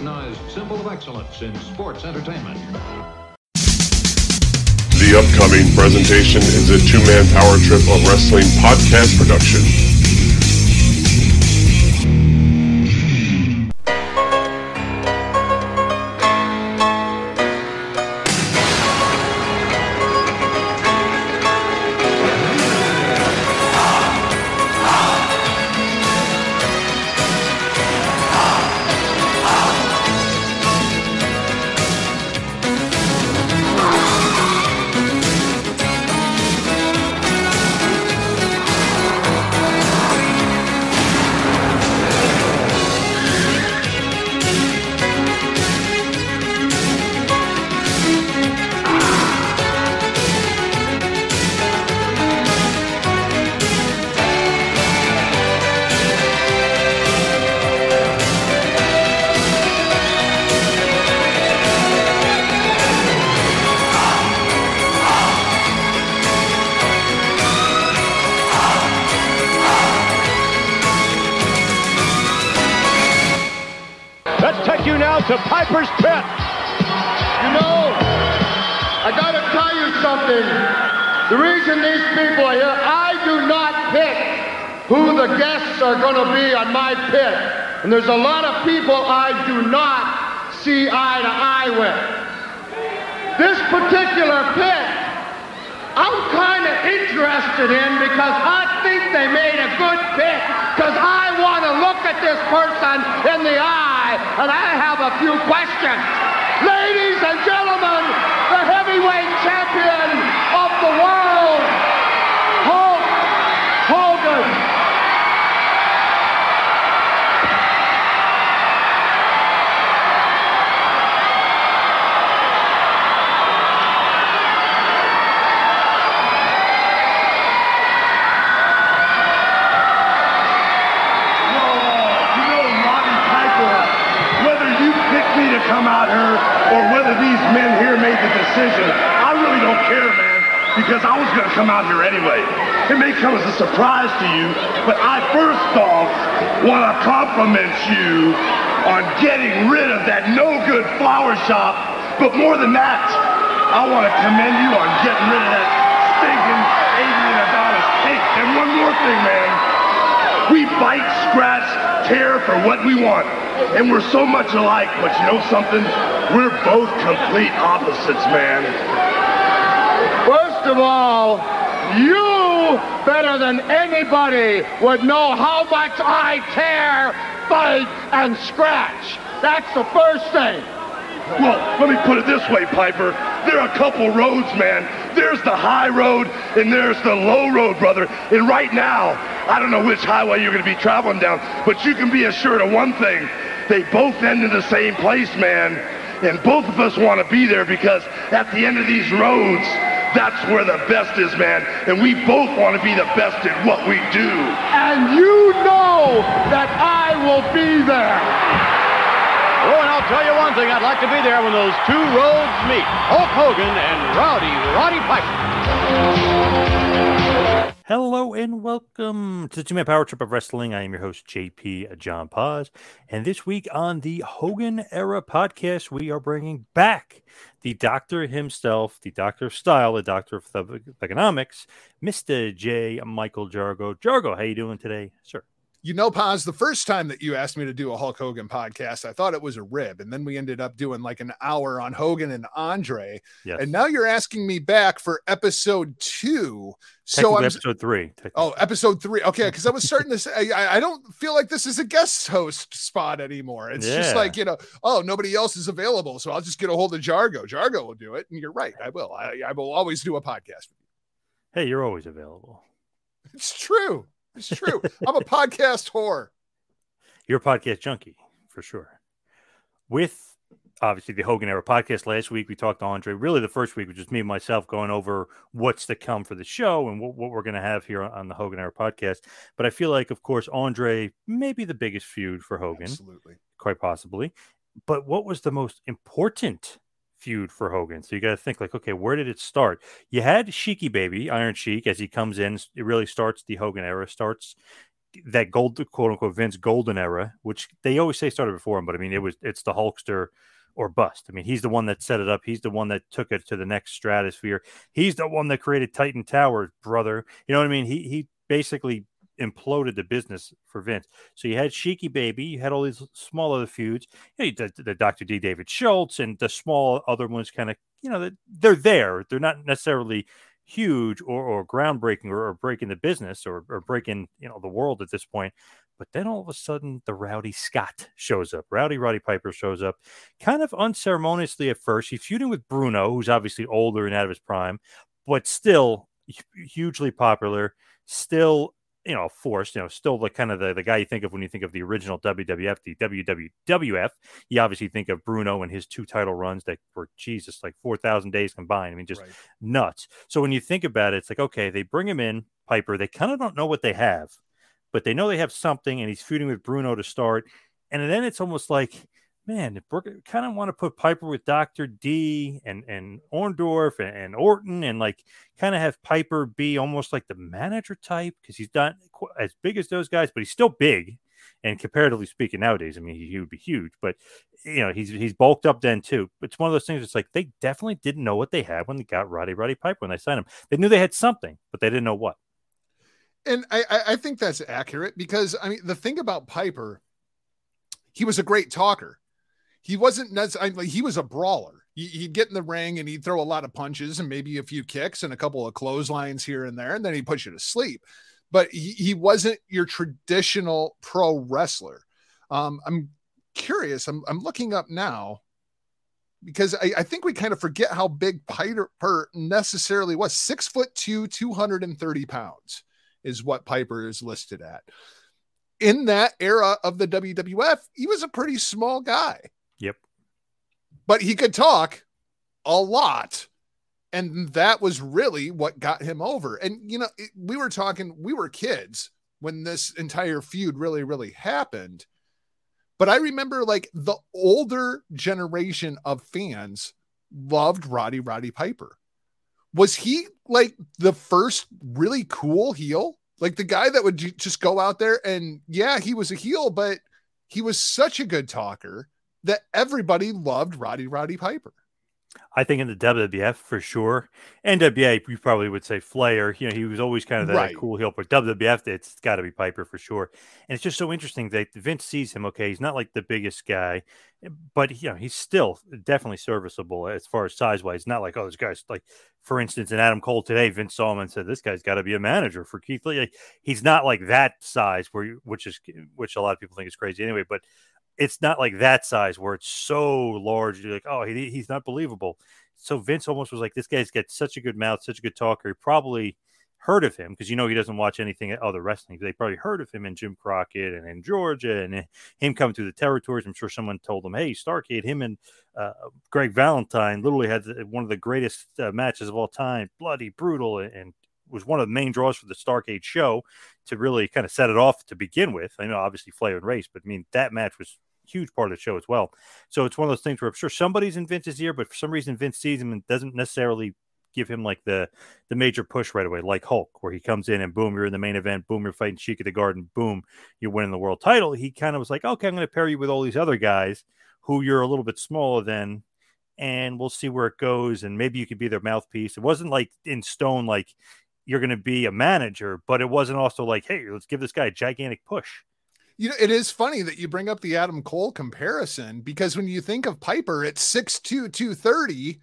recognized symbol of excellence in sports entertainment. The upcoming presentation is a two-man power trip of wrestling podcast production. And there's a lot of people I do not see eye to eye with. This particular pit, I'm kind of interested in because I think they made a good pick. Because I want to look at this person in the eye and I have a few questions. Ladies and gentlemen, the heavyweight champion of the world, Hulk Hogan. You know, Roddy Piper, whether you picked me to come out here or whether these men here made the decision, I really don't care, man, because I was going to come out here anyway. It may come as a surprise to you, but I first off want to compliment you on getting rid of that no-good flower shop, but more than that, I want to commend you on getting rid of that stinking Adrian Adonis cake. And one more thing, man. We bite, scratch, tear for what we want. And we're so much alike, but you know something? We're both complete opposites, man. First of all, you better than anybody would know how much I tear, fight, and scratch. That's the first thing. Well, let me put it this way, Piper. There are a couple roads, man. There's the high road and there's the low road, brother. And right now, I don't know which highway you're going to be traveling down, but you can be assured of one thing. They both end in the same place, man. And both of us want to be there because at the end of these roads, that's where the best is, man. And we both want to be the best at what we do. And you know that I will be there. Oh, and I'll tell you one thing. I'd like to be there when those two roads meet. Hulk Hogan and Rowdy Roddy Piper. Hello and welcome to the Two Man Power Trip of Wrestling. I am your host, JP John Paz. And this week on the Hogan Era podcast, we are bringing back the doctor himself, the doctor of style, the doctor of economics, Mr. J. Michael Jargo. Jargo, how you doing today, sir? You know, Paz, the first time that you asked me to do a Hulk Hogan podcast, I thought it was a rib. And then we ended up doing like an hour on Hogan and Andre. Yes. And now you're asking me back for episode two. So I'm episode three. Oh, episode three. Okay, because I was starting to say I, I don't feel like this is a guest host spot anymore. It's just like you know, oh, nobody else is available, so I'll just get a hold of Jargo. Jargo will do it, and you're right, I will. I, I will always do a podcast. With you. Hey, you're always available. It's true. It's true. I'm a podcast whore. You're a podcast junkie for sure. With obviously the Hogan Era podcast last week, we talked to Andre. Really, the first week was just me and myself going over what's to come for the show and what, what we're going to have here on the Hogan Era podcast. But I feel like, of course, Andre may be the biggest feud for Hogan, Absolutely. quite possibly. But what was the most important feud for Hogan? So you got to think like, okay, where did it start? You had Sheiky Baby, Iron Sheik, as he comes in. It really starts the Hogan Era starts that gold quote unquote Vince golden era, which they always say started before him, but I mean it was it's the Hulkster or bust. I mean, he's the one that set it up. He's the one that took it to the next stratosphere. He's the one that created Titan Tower, brother. You know what I mean? He he basically imploded the business for Vince. So you had Sheiky Baby, you had all these small other feuds. You know, the, the Dr. D. David Schultz and the small other ones kind of, you know, they're there. They're not necessarily huge or, or groundbreaking or, or breaking the business or, or breaking, you know, the world at this point. But then all of a sudden, the Rowdy Scott shows up. Rowdy Roddy Piper shows up, kind of unceremoniously at first. He's feuding with Bruno, who's obviously older and out of his prime, but still hugely popular, still you know, forced, you know, still the kind of the, the guy you think of when you think of the original WWF, the WWF. You obviously think of Bruno and his two title runs that were Jesus, like 4,000 days combined. I mean, just right. nuts. So when you think about it, it's like, okay, they bring him in, Piper. They kind of don't know what they have, but they know they have something, and he's feuding with Bruno to start. And then it's almost like, man, kind of want to put Piper with Dr. D and, and Orndorff and, and Orton and like kind of have Piper be almost like the manager type because he's not as big as those guys, but he's still big. And comparatively speaking, nowadays, I mean, he, he would be huge, but you know, he's he's bulked up then too. It's one of those things. It's like they definitely didn't know what they had when they got Rowdy Roddy Piper when they signed him. They knew they had something, but they didn't know what. And I I think that's accurate because I mean the thing about Piper, he was a great talker he wasn't necessarily he was a brawler. He'd get in the ring and he'd throw a lot of punches and maybe a few kicks and a couple of clotheslines here and there, and then he'd put you to sleep. But he, he wasn't your traditional pro wrestler. Um, I'm curious. I'm, I'm looking up now because I, I, think we kind of forget how big Piper necessarily was. Six foot two, 230 pounds is what Piper is listed at. In that era of the WWF, he was a pretty small guy. But he could talk a lot. And that was really what got him over. And, you know, it, we were talking, we were kids when this entire feud really, really happened. But I remember like the older generation of fans loved Rowdy Roddy Piper. Was he like the first really cool heel? Like the guy that would just go out there and yeah, he was a heel, but he was such a good talker that everybody loved Rowdy Roddy Piper. I think in the WWF for sure. NWA, you probably would say Flair. You know, he was always kind of that right. cool heel, but WWF, it's got to be Piper for sure. And it's just so interesting that Vince sees him. Okay, he's not like the biggest guy, but you know, he's still definitely serviceable as far as size wise. Not like oh, this guy's like, for instance, in Adam Cole today, Vince saw him and said, "This guy's got to be a manager for Keith Lee." Like, he's not like that size, where which is which a lot of people think is crazy anyway. But it's not like that size where it's so large. You're like, oh, he, he's not believable. So Vince almost was like, this guy's got such a good mouth, such a good talker. He probably heard of him because you know he doesn't watch anything at other wrestling. They probably heard of him in Jim Crockett and in Georgia and him coming through the territories. I'm sure someone told him, "Hey, Starcade, him and uh, Greg Valentine literally had one of the greatest uh, matches of all time, bloody, brutal, and was one of the main draws for the Starcade show to really kind of set it off to begin with. I know obviously Flair and Race, but I mean that match was huge part of the show as well. So it's one of those things where I'm sure somebody's in Vince's ear, but for some reason Vince sees him and doesn't necessarily give him like the the major push right away, like Hulk, where he comes in and boom, you're in the main event, boom, you're fighting Sheik of the Garden, boom, you're winning the world title. He kind of was like, okay, I'm going to pair you with all these other guys who you're a little bit smaller than, and we'll see where it goes, and maybe you could be their mouthpiece. It wasn't like in stone, like you're going to be a manager, but it wasn't also like, hey, let's give this guy a gigantic push. You know, it is funny that you bring up the Adam Cole comparison because when you think of Piper at 6'2, 230,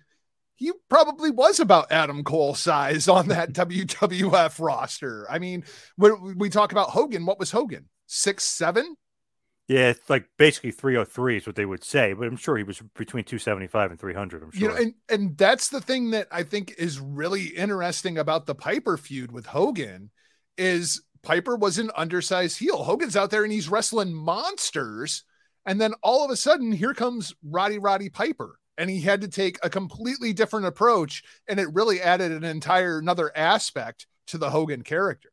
he probably was about Adam Cole size on that WWF roster. I mean, when we talk about Hogan, what was Hogan? Six seven? Yeah, it's like basically 303 is what they would say, but I'm sure he was between 275 and 300. I'm sure. You know, and, and that's the thing that I think is really interesting about the Piper feud with Hogan is Piper was an undersized heel. Hogan's out there and he's wrestling monsters. And then all of a sudden, here comes Rowdy Roddy Piper. And he had to take a completely different approach. And it really added an entire another aspect to the Hogan character.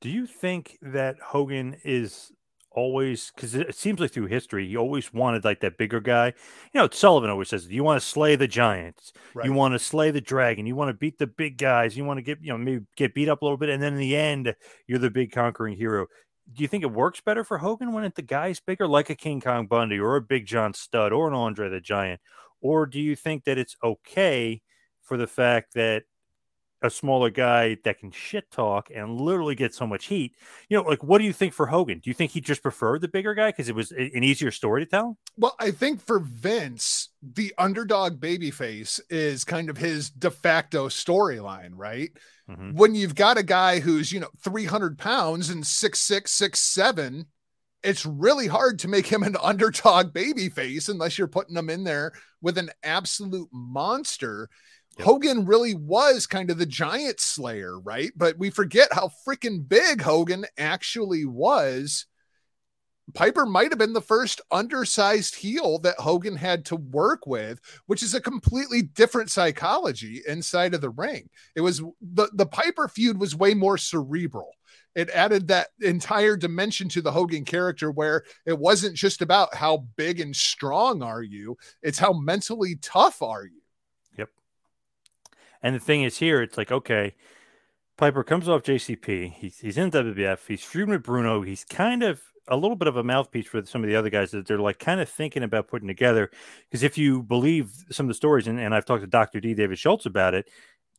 Do you think that Hogan is always because it seems like through history he always wanted like that bigger guy. You know, Sullivan always says, "You want to slay the giants, Right. you want to slay the dragon, you want to beat the big guys, you want to get you know maybe get beat up a little bit, and then in the end you're the big conquering hero." Do you think it works better for Hogan when it, the guy's bigger, like a King Kong Bundy or a Big John Studd or an Andre the Giant, or do you think that it's okay for the fact that a smaller guy that can shit talk and literally get so much heat. You know, like what do you think for Hogan? Do you think he just preferred the bigger guy because it was an easier story to tell? Well, I think for Vince, the underdog babyface is kind of his de facto storyline, right? Mhm. When you've got a guy who's, you know, 300 pounds and six, six, six, seven, it's really hard to make him an underdog babyface unless you're putting him in there with an absolute monster. Yep. Hogan really was kind of the giant slayer, right? But we forget how freaking big Hogan actually was. Piper might have been the first undersized heel that Hogan had to work with, which is a completely different psychology inside of the ring. It was the, the Piper feud was way more cerebral. It added that entire dimension to the Hogan character where it wasn't just about how big and strong are you, it's how mentally tough are you. And the thing is, here it's like okay, Piper comes off JCP. He's he's in WWF. He's feuding with Bruno. He's kind of a little bit of a mouthpiece for some of the other guys that they're like kind of thinking about putting together. Because if you believe some of the stories, and, and I've talked to Dr. D. David Schultz about it,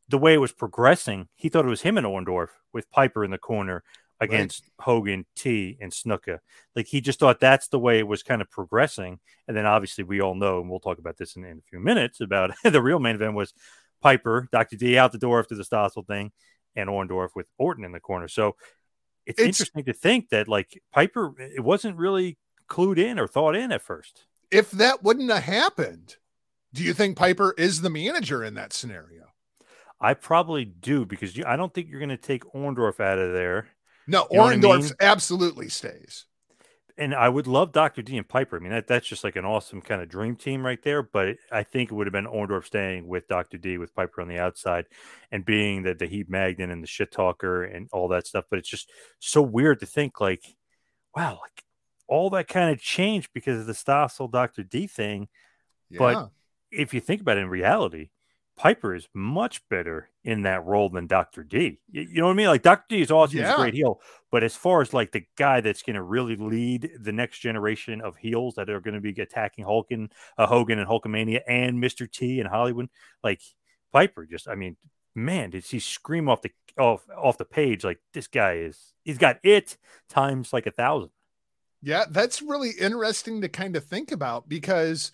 the way it was progressing, he thought it was him and Orndorff with Piper in the corner against Hogan, T, and Snuka. Like he just thought that's the way it was kind of progressing. And then obviously we all know, and we'll talk about this in, in a few minutes, about the real main event was Piper, Dr. D out the door after the Stossel thing, and Orndorff with Orton in the corner. So it's, It's- interesting to think that like Piper, it wasn't really clued in or thought in at first. If that wouldn't have happened, do you think Piper is the manager in that scenario? I probably do because you, I don't think you're going to take Orndorff out of there. No, You know what I Orndorff mean? absolutely stays. And I would love Dr. D and Piper. I mean, that, that's just like an awesome kind of dream team right there. But I think it would have been Orndorff staying with Dr. D with Piper on the outside and being the, the heat magnet and the shit talker and all that stuff. But it's just so weird to think like, wow, like all that kind of changed because of the Stossel Dr. D thing. Yeah. But if you think about it in reality, Piper is much better in that role than Dr. D. You, you know what I mean? Like Dr. D is awesome, he's a great heel, but as far as like the guy that's going to really lead the next generation of heels that are going to be attacking Hulkin, uh, Hogan and Hulkamania and Mr. T and Hollywood, like Piper, just I mean, man, did he scream off the off off the page like this guy is? He's got it times like a thousand. Yeah, that's really interesting to kind of think about because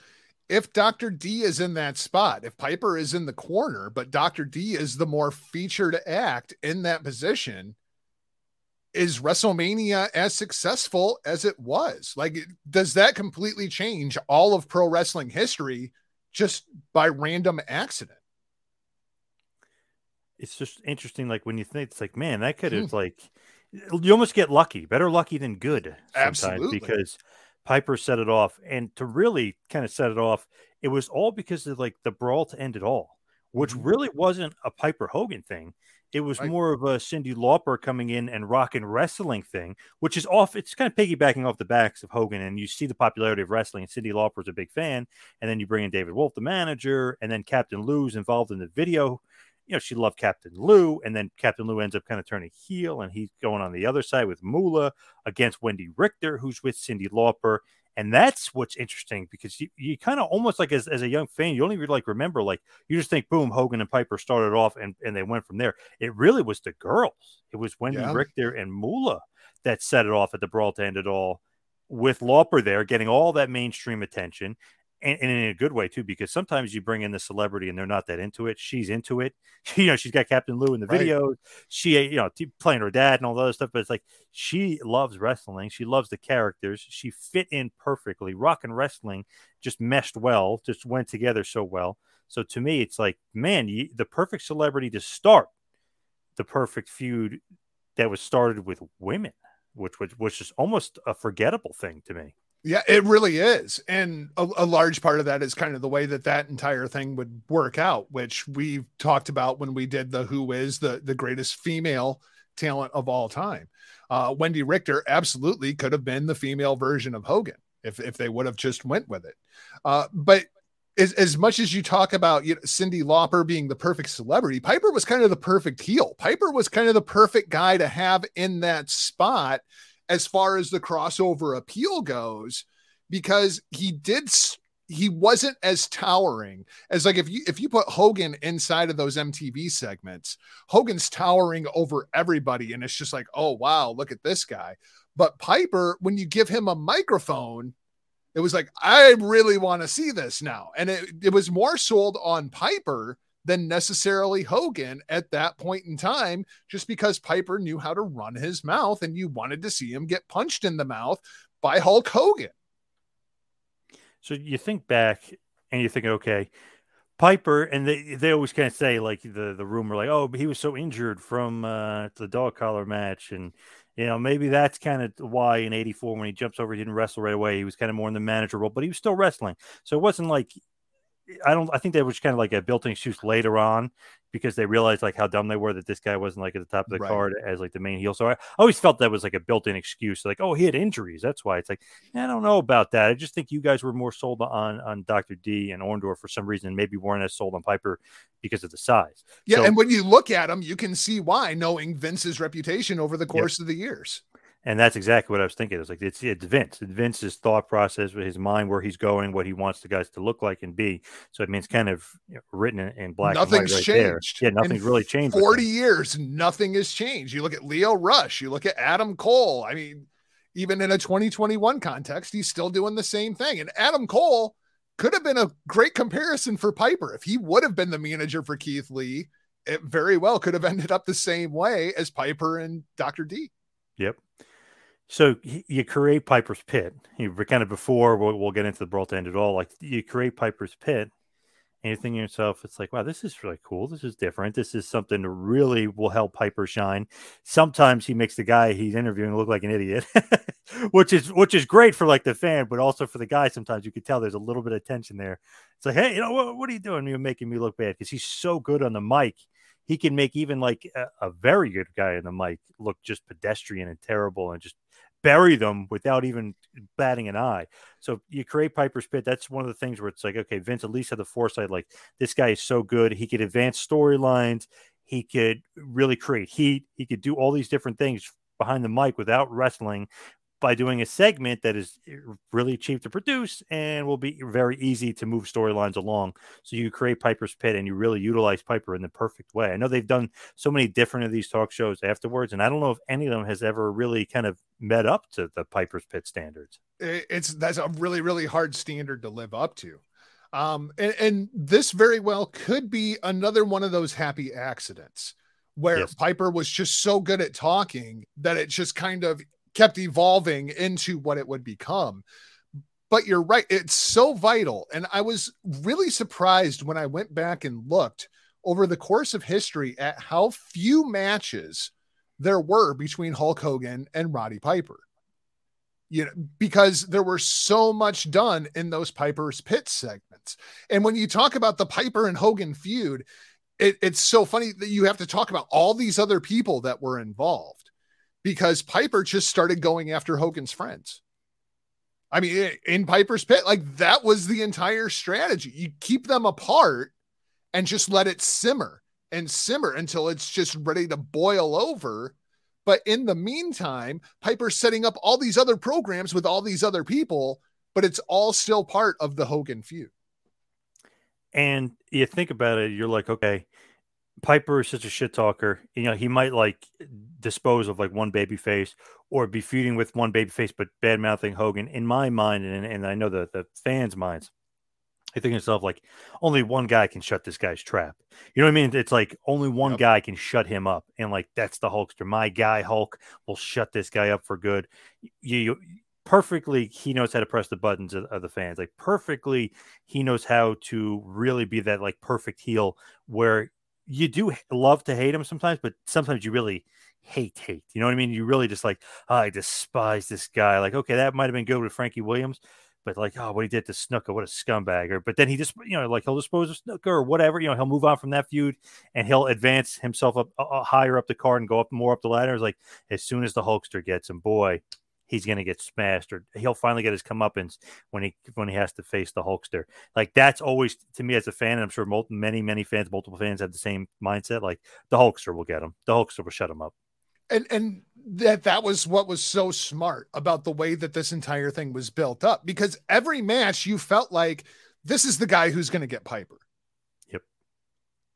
if Dr. D is in that spot, if Piper is in the corner, but Dr. D is the more featured act in that position, is WrestleMania as successful as it was? Like, does that completely change all of pro wrestling history just by random accident? it's just interesting. Like when you think it's like, man, that could Hmm. have like you almost get lucky, better lucky than good sometimes Absolutely. because Piper set it off, and to really kind of set it off, it was all because of like the brawl to end it all, which Mhm. really wasn't a Piper Hogan thing. It was Right. more of a Cyndi Lauper coming in and rock and wrestling thing, which is off. It's kind of piggybacking off the backs of Hogan, and you see the popularity of wrestling. And Cyndi Lauper's a big fan, and then you bring in David Wolff, the manager, and then Captain Lou's involved in the video you know, she loved Captain Lou, and then Captain Lou ends up kind of turning heel, and he's going on the other side with Moolah against Wendi Richter, who's with Cyndi Lauper. And that's what's interesting because you, you kind of almost like as, as a young fan, you only really like remember, like you just think, boom, Hogan and Piper started off and, and they went from there. It really was the girls. It was Wendi Yeah. Richter and Moolah that set it off at the brawl to end it all with Lauper there getting all that mainstream attention and, and in a good way too, because sometimes you bring in the celebrity and they're not that into it. She's into it. You know, she's got Captain Lou in the Right. video. She, you know, playing her dad and all the other stuff. But it's like she loves wrestling. She loves the characters. She fit in perfectly. Rock and wrestling just meshed well. Just went together so well. So to me, it's like, man, you, the perfect celebrity to start the perfect feud that was started with women, which was which is almost a forgettable thing to me. Yeah, it really is. And a, a large part of that is kind of the way that that entire thing would work out, which we talked about when we did the Who is the, the greatest female talent of all time. Uh, Wendi Richter absolutely could have been the female version of Hogan if if they would have just went with it. Uh, but as, as much as you talk about you know, Cyndi Lauper being the perfect celebrity, Piper was kind of the perfect heel. Piper was kind of the perfect guy to have in that spot as far as the crossover appeal goes, because he did he wasn't as towering as like if you if you put Hogan inside of those MTV segments, Hogan's towering over everybody, and it's just like, oh wow, look at this guy. But Piper, when you give him a microphone, it was like, I really want to see this now. And it, it was more sold on Piper than necessarily Hogan at that point in time, just because Piper knew how to run his mouth and you wanted to see him get punched in the mouth by Hulk Hogan. So you think back and you think, okay, Piper, and they, they always kind of say like the the rumor like, oh, he was so injured from uh, the dog collar match, and you know maybe that's kind of why in '84 when he jumps over, he didn't wrestle right away. He was kind of more in the manager role, but he was still wrestling. So it wasn't like I don't. I think that was kind of like a built-in excuse later on because they realized like how dumb they were that this guy wasn't like at the top of the right. card as like the main heel. So I always felt that was like a built-in excuse, like oh he had injuries, that's why. It's like I don't know about that. I just think you guys were more sold on on Doctor D and Orndorff for some reason, maybe weren't as sold on Piper because of the size. Yeah, so, and when you look at him, you can see why, knowing Vince's reputation over the course yep. of the years. And that's exactly what I was thinking. It's like it's it's Vince. It's Vince's thought process, with his mind, where he's going, what he wants the guys to look like and be. So it means kind of written in, black. Nothing's right changed. There. Yeah, nothing's in really changed. Forty years, nothing has changed. You look at Lio Rush. You look at Adam Cole. I mean, even in a 2021 context, he's still doing the same thing. And Adam Cole could have been a great comparison for Piper if he would have been the manager for Keith Lee. It very well could have ended up the same way as Piper and Dr. D. Yep. So you create Piper's Pit. You kind of before we'll, we'll get into the brawl to end it all. Like you create Piper's Pit, and you're thinking to yourself, it's like, wow, this is really cool. This is different. This is something that really will help Piper shine. Sometimes he makes the guy he's interviewing look like an idiot, which is which is great for like the fan, but also for the guy. Sometimes you could tell there's a little bit of tension there. It's like, hey, you know what? What are you doing? You're making me look bad because he's so good on the mic he can make even like a, a, very good guy in the mic look just pedestrian and terrible and just bury them without even batting an eye. So you create Piper's Pit. That's one of the things where it's like, okay, Vince at least had the foresight. Like this guy is so good. He could advance storylines. He could really create heat. He could do all these different things behind the mic without wrestling by doing a segment that is eh, really cheap to produce and will be very easy to move storylines along. So you create Piper's Pit and you really utilize Piper in the perfect way. I know they've done so many different of these talk shows afterwards, and I don't know if any of them has ever really kind of met up to the Piper's Pit standards. It's that's a really really hard standard to live up to. Um, and, and this very well could be another one of those happy accidents where yes. Piper was just so good at talking that it just kind of kept evolving into what it would become. But you're right, it's so vital. And I was really surprised when I went back and looked over the course of history at how few matches there were between Hulk Hogan and Roddy Piper. You know, because there were so much done in those Piper's Pit segments. And when you talk about the Piper and Hogan feud, it, it's so funny that you have to talk about all these other people that were involved because Piper just started going after Hogan's friends. I mean, in Piper's pit, like that was the entire strategy. You keep them apart and just let it simmer and simmer until it's just ready to boil over. But in the meantime, Piper's setting up all these other programs with all these other people, but it's all still part of the Hogan feud. And you think about it, you're like, okay, Piper is such a shit talker. You know, he might like dispose of like one baby face or be feuding with one baby face, but bad mouthing Hogan. In my mind, and, and I know the, the fans' minds, I think yourself like only one guy can shut this guy's trap. You know what I mean? It's like only one yep. guy can shut him up, and like that's the Hulkster. My guy Hulk will shut this guy up for good. You, you perfectly he knows how to press the buttons of, of, the fans. Like perfectly he knows how to really be that like perfect heel where you do love to hate him sometimes, but sometimes you really hate hate. You know what I mean? You really just like, oh, I despise this guy. Like, okay, that might have been good with Frankie Williams, but like, oh, what he did to Snuka, what a scumbag. Or but then he just, you know, like he'll dispose of Snuka or whatever. You know, he'll move on from that feud and he'll advance himself up uh, uh higher up the card and go up more up the ladder. It's like as soon as the Hulkster gets him, boy, he's going to get smashed or he'll finally get his comeuppance when he when he has to face the Hulkster. Like that's always to me as a fan, and I'm sure many many fans, multiple fans have the same mindset. Like the Hulkster will get him, the Hulkster will shut him up. And and that that was what was so smart about the way that this entire thing was built up because every match you felt like this is the guy who's going to get Piper.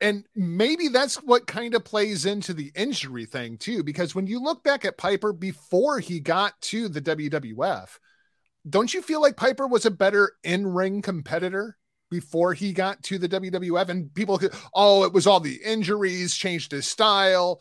And maybe that's what kind of plays into the injury thing too because when you look back at Piper before he got to the WWF, don't you feel like Piper was a better in-ring competitor? Before he got to the WWF, and people could, oh, it was all the injuries, changed his style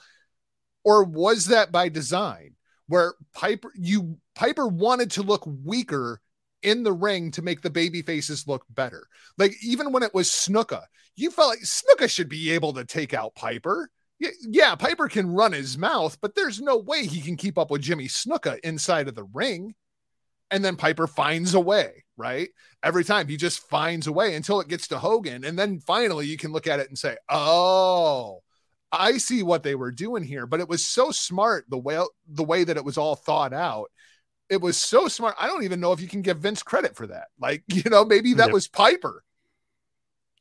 or was that by design where Piper you Piper wanted to look weaker in the ring to make the baby faces look better. Like even when it was Snuka, you felt like Snuka should be able to take out Piper. Yeah, Piper can run his mouth, but there's no way he can keep up with Jimmy Snuka inside of the ring. And then Piper finds a way, right? Every time he just finds a way until it gets to Hogan. And then finally you can look at it and say, oh, I see what they were doing here, but it was so smart the way the way that it was all thought out. It was so smart. I don't even know if you can give Vince credit for that. Like, you know, maybe that yep. was Piper.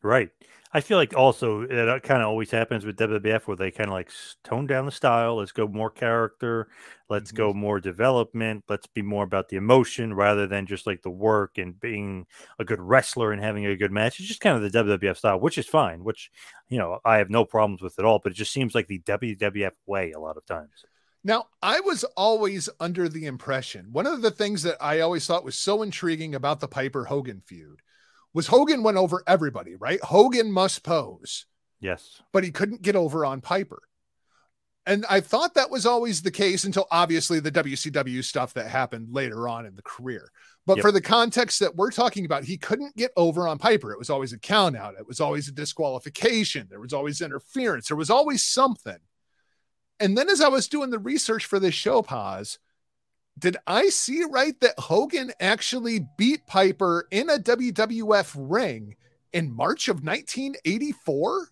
Right. I feel like also it kind of always happens with WWF where they kind of like tone down the style. Let's go more character. Let's mm-hmm. go more development. Let's be more about the emotion rather than just like the work and being a good wrestler and having a good match. It's just kind of the WWF style, which is fine, which, you know, I have no problems with at all, but it just seems like the WWF way a lot of times. Now, I was always under the impression one of the things that I always thought was so intriguing about the Piper Hogan feud was Hogan went over everybody, right? Hogan must pose. Yes. But he couldn't get over on Piper. And I thought that was always the case until obviously the WCW stuff that happened later on in the career. But yep. for the context that we're talking about, he couldn't get over on Piper. It was always a count out, it was always a disqualification, there was always interference, there was always something. And then as I was doing the research for this show, Paz, did I see right that Hogan actually beat Piper in a WWF ring in March of 1984?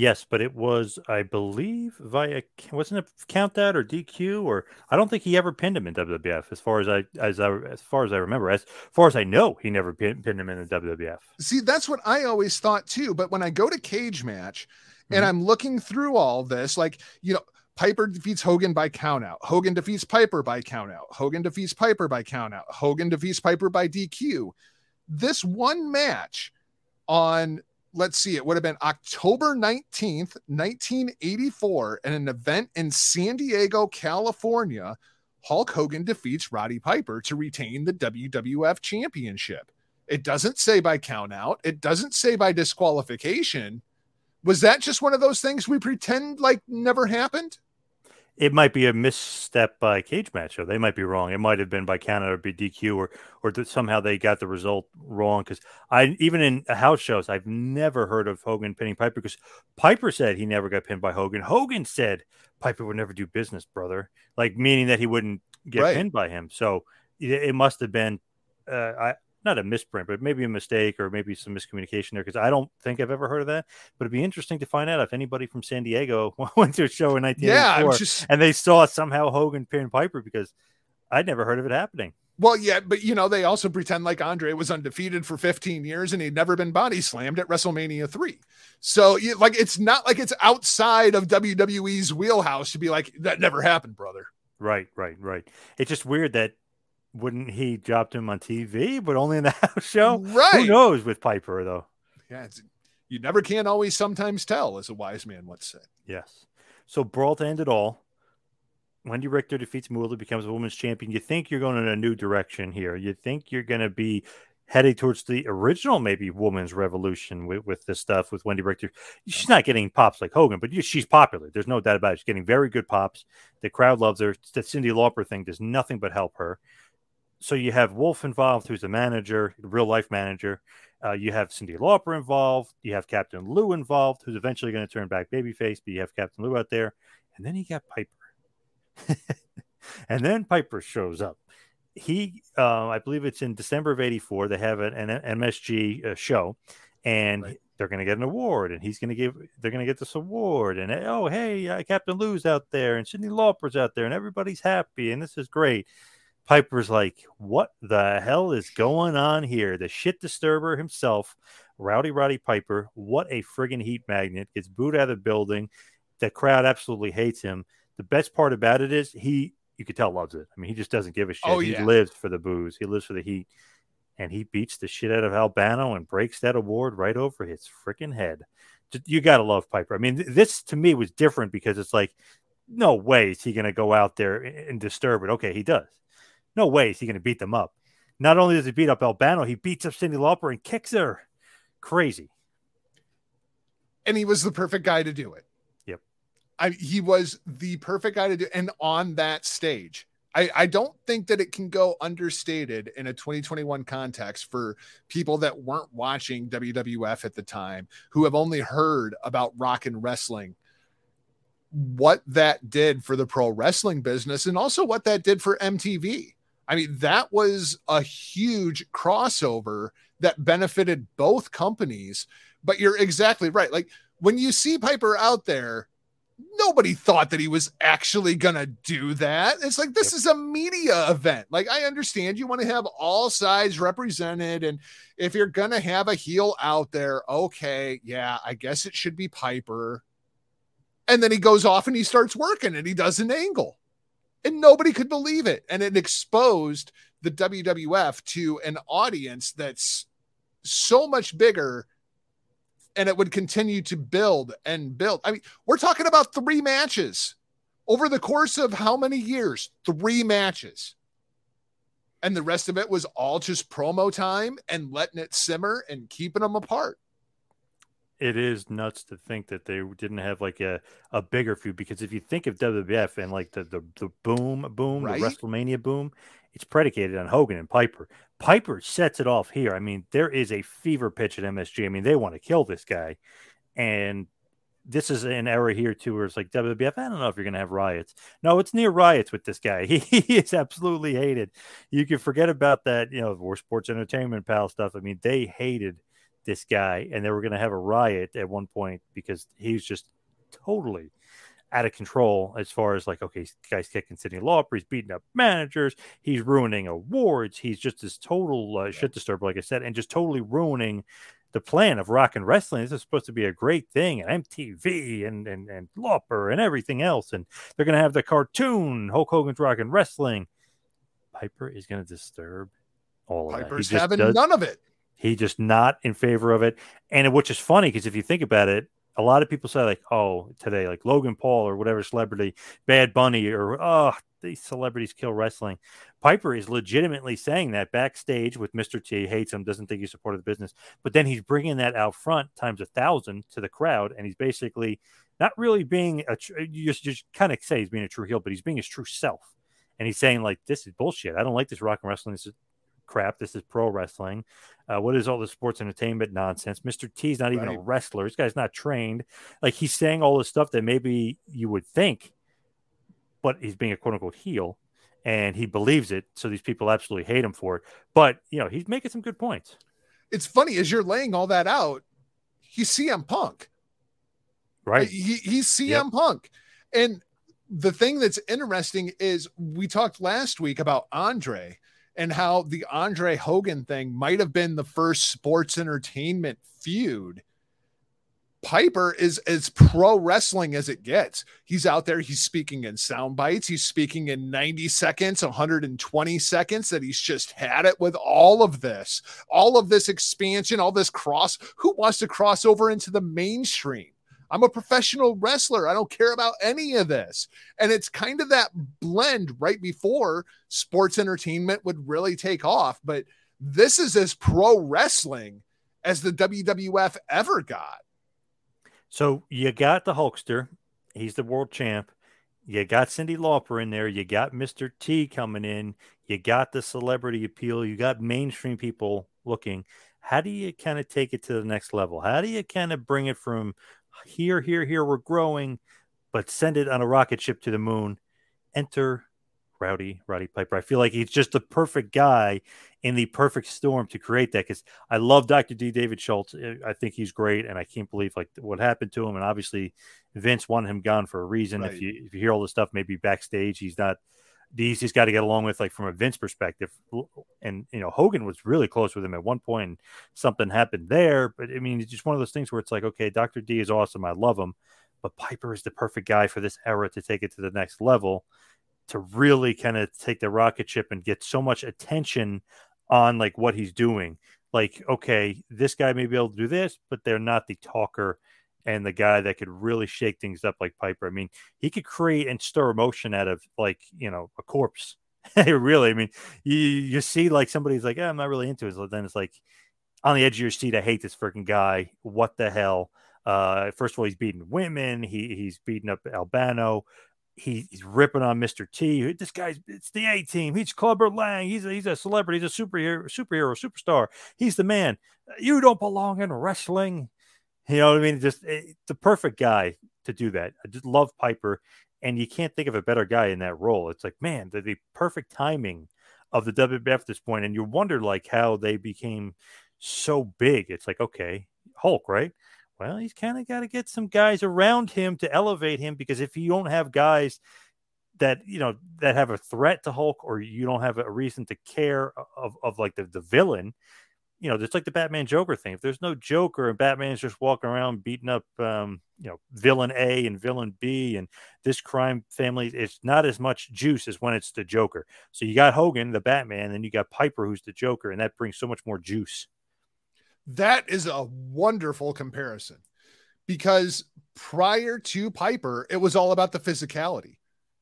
Yes, but it was, I believe, via wasn't it count that or DQ or I don't think he ever pinned him in WWF as far as I as I as far as I remember. As far as I know, he never pinned, pinned him in the WWF. See, that's what I always thought too. But when I go to Cage Match mm-hmm. and I'm looking through all this, like you know, Piper defeats Hogan by countout. Hogan defeats Piper by countout. Hogan defeats Piper by countout. Hogan defeats Piper by DQ. This one match on, let's see, it would have been October 19th, 1984, in an event in San Diego, California. Hulk Hogan defeats Roddy Piper to retain the WWF Championship. It doesn't say by countout, it doesn't say by disqualification. Was that just one of those things we pretend like never happened? it might be a misstep by cage match. Or they might be wrong. It might have been by countout or be DQ or or somehow they got the result wrong. Because I even in house shows, I've never heard of Hogan pinning Piper because Piper said he never got pinned by Hogan. Hogan said Piper would never do business, brother. Like meaning that he wouldn't get right. pinned by him. So it, it must have been. Uh, I not a misprint, but maybe a mistake or maybe some miscommunication there because I don't think I've ever heard of that. But it'd be interesting to find out if anybody from San Diego went to a show in 1984 yeah, just... and they saw somehow Hogan pin Piper because I'd never heard of it happening. Well, yeah, but you know, they also pretend like Andre was undefeated for 15 years and he'd never been body slammed at WrestleMania 3. So, like, it's not like it's outside of WWE's wheelhouse to be like, that never happened, brother. Right, right, right. It's just weird that wouldn't he drop him on TV, but only in the house show? Right. Who knows with Piper though? Yeah, you never can always sometimes tell, as a wise man once said. Yes. So brawl to end it all. Wendi Richter defeats Moolah, becomes a women's champion. You think you're going in a new direction here. You think you're going to be heading towards the original, maybe women's revolution with, with this stuff with Wendi Richter. She's not getting pops like Hogan, but she's popular. There's no doubt about it. She's getting very good pops. The crowd loves her. The Cyndi Lauper thing does nothing but help her so you have Wolff involved, who's a manager, real life manager. Uh, you have Cyndi Lauper involved. You have Captain Lou involved, who's eventually going to turn back babyface. But you have Captain Lou out there, and then you got Piper, and then Piper shows up, he, uh, I believe it's in December of '84. They have an, an MSG uh, show, and Right. they're going to get an award, and he's going to give. They're going to get this award, and oh, hey, uh, Captain Lou's out there, and Cyndi Lauper's out there, and everybody's happy, and this is great. Piper's like, what the hell is going on here? The shit disturber himself, Rowdy Roddy Piper. What a friggin' heat magnet! Gets booed out of the building. The crowd absolutely hates him. The best part about it is he, you could tell, loves it. I mean, he just doesn't give a shit. Oh, he lives for the boos. He lives for the heat, and he beats the shit out of Albano and breaks that award right over his freaking head. You gotta love Piper. I mean, this to me was different because it's like, no way is he gonna go out there and disturb it. Okay, he does. No way is he gonna beat them up. Not only does he beat up Albano, he beats up Cyndi Lauper and kicks her. Crazy. and he was the perfect guy to do it. Yep. I he was the perfect guy to do and on that stage. I, I don't think that it can go understated in a 2021 context for people that weren't watching WWF at the time, who have only heard about rock and wrestling, what that did for the pro wrestling business and also what that did for MTV. I mean, that was a huge crossover that benefited both companies. But you're exactly right. Like when you see Piper out there, nobody thought that he was actually gonna do that. It's like this is a media event. Like I understand you want to have all sides represented, and if you're gonna have a heel out there, okay, yeah, I guess it should be Piper. And then he goes off and he starts working and he does an angle. And nobody could believe it. And it exposed the WWF to an audience that's so much bigger and it would continue to build and build. I mean, we're talking about three matches over the course of how many years? Three matches. And the rest of it was all just promo time and letting it simmer and keeping them apart. It is nuts to think that they didn't have like a, a bigger feud because if you think of WWF and like the the, the boom boom Right. the WrestleMania boom, it's predicated on Hogan and Piper. Piper sets it off here. I mean, there is a fever pitch at MSG. I mean, they want to kill this guy, and this is an era here too where it's like WWF. I don't know if you're gonna have riots. No, it's near riots with this guy. He, he is absolutely hated. You can forget about that. You know, War Sports Entertainment pal stuff. I mean, they hated this guy and they were going to have a riot at one point because he was just totally out of control as far as like okay guy's kicking Cyndi Lauper he's beating up managers he's ruining awards he's just this total uh, shit disturber like I said and just totally ruining the plan of rock and wrestling this is supposed to be a great thing and MTV and and and Lauper and everything else and they're going to have the cartoon Hulk Hogan's rock and wrestling Piper is going to disturb all of that. Piper's just having does- none of it. He just not in favor of it. And which is funny because if you think about it a lot of people say like oh today like logan paul or whatever celebrity bad bunny or oh these celebrities kill wrestling. Piper is legitimately saying that backstage with mr t hates him doesn't think he's supported the business. But then he's bringing that out front times a thousand to the crowd and he's basically not really being a you just, just kind of say he's being a true heel but he's being his true self. And he's saying like this is bullshit. I don't like this rock and wrestling. This is crap this is pro wrestling uh, what is all this sports entertainment nonsense? Mr. T's not even a wrestler. This guy's not trained. Like he's saying all this stuff that maybe you would think, but he's being a quote unquote heel and he believes it. So these people absolutely hate him for it. But, you know, he's making some good points. It's funny as you're laying all that out, he's CM Punk. Right. He, he's CM Yep. Punk. And the thing that's interesting is we talked last week about Andre and how the Andre Hogan thing might have been the first sports entertainment feud. Piper is as pro wrestling as it gets. He's out there, he's speaking in sound bites, he's speaking in 90 seconds, 120 seconds, that he's just had it with all of this, all of this expansion, all this cross. Who wants to cross over into the mainstream? I'm a professional wrestler. I don't care about any of this. And it's kind of that blend right before sports entertainment would really take off. But this is as pro wrestling as the WWF ever got. So you got the Hulkster. He's the world champ. You got Cyndi Lauper in there. You got Mr. T coming in. You got the celebrity appeal. You got mainstream people looking. How do you kind of take it to the next level? How do you kind of bring it from here, here, here, we're growing, but send it on a rocket ship to the moon? Enter Rowdy, Roddy Piper. I feel like he's just the perfect guy in the perfect storm to create that. Because I love Dr. D. David Schultz. I think he's great, and I can't believe like what happened to him. And obviously, Vince wanted him gone for a reason. Right. If you if you hear all this stuff, maybe backstage he's not the easiest got to get along with, like from a Vince perspective. And you know, Hogan was really close with him at one point. And something happened there, but I mean, it's just one of those things where it's like, okay, Dr. D is awesome. I love him, but Piper is the perfect guy for this era to take it to the next level to really kind of take the rocket ship and get so much attention on like what he's doing. Like, okay, this guy may be able to do this, but they're not the talker and the guy that could really shake things up like Piper. I mean, he could create and stir emotion out of like, you know, a corpse. really, I mean, you you see like somebody's like, eh, I'm not really into it. So then it's like on the edge of your seat, I hate this freaking guy. What the hell? Uh, first of all, he's beating women. He he's beating up Albano he, he's ripping on Mr. T. This guy's it's the A team. He's Clubber Lang. He's a, he's a celebrity. He's a superhero, superhero, superstar. He's the man. You don't belong in wrestling. You know what I mean? Just it, the perfect guy to do that. I just love Piper, and you can't think of a better guy in that role. It's like man, the, the perfect timing of the WWF at this point, and you wonder like how they became so big. It's like okay, Hulk, right? Well, he's kind of got to get some guys around him to elevate him because if you don't have guys that you know that have a threat to Hulk or you don't have a reason to care of, of like the, the villain, you know, just like the Batman Joker thing. If there's no Joker and Batman's just walking around beating up um, you know, villain A and villain B and this crime family, it's not as much juice as when it's the Joker. So you got Hogan, the Batman, and you got Piper, who's the Joker, and that brings so much more juice. That is a wonderful comparison because prior to Piper, it was all about the physicality.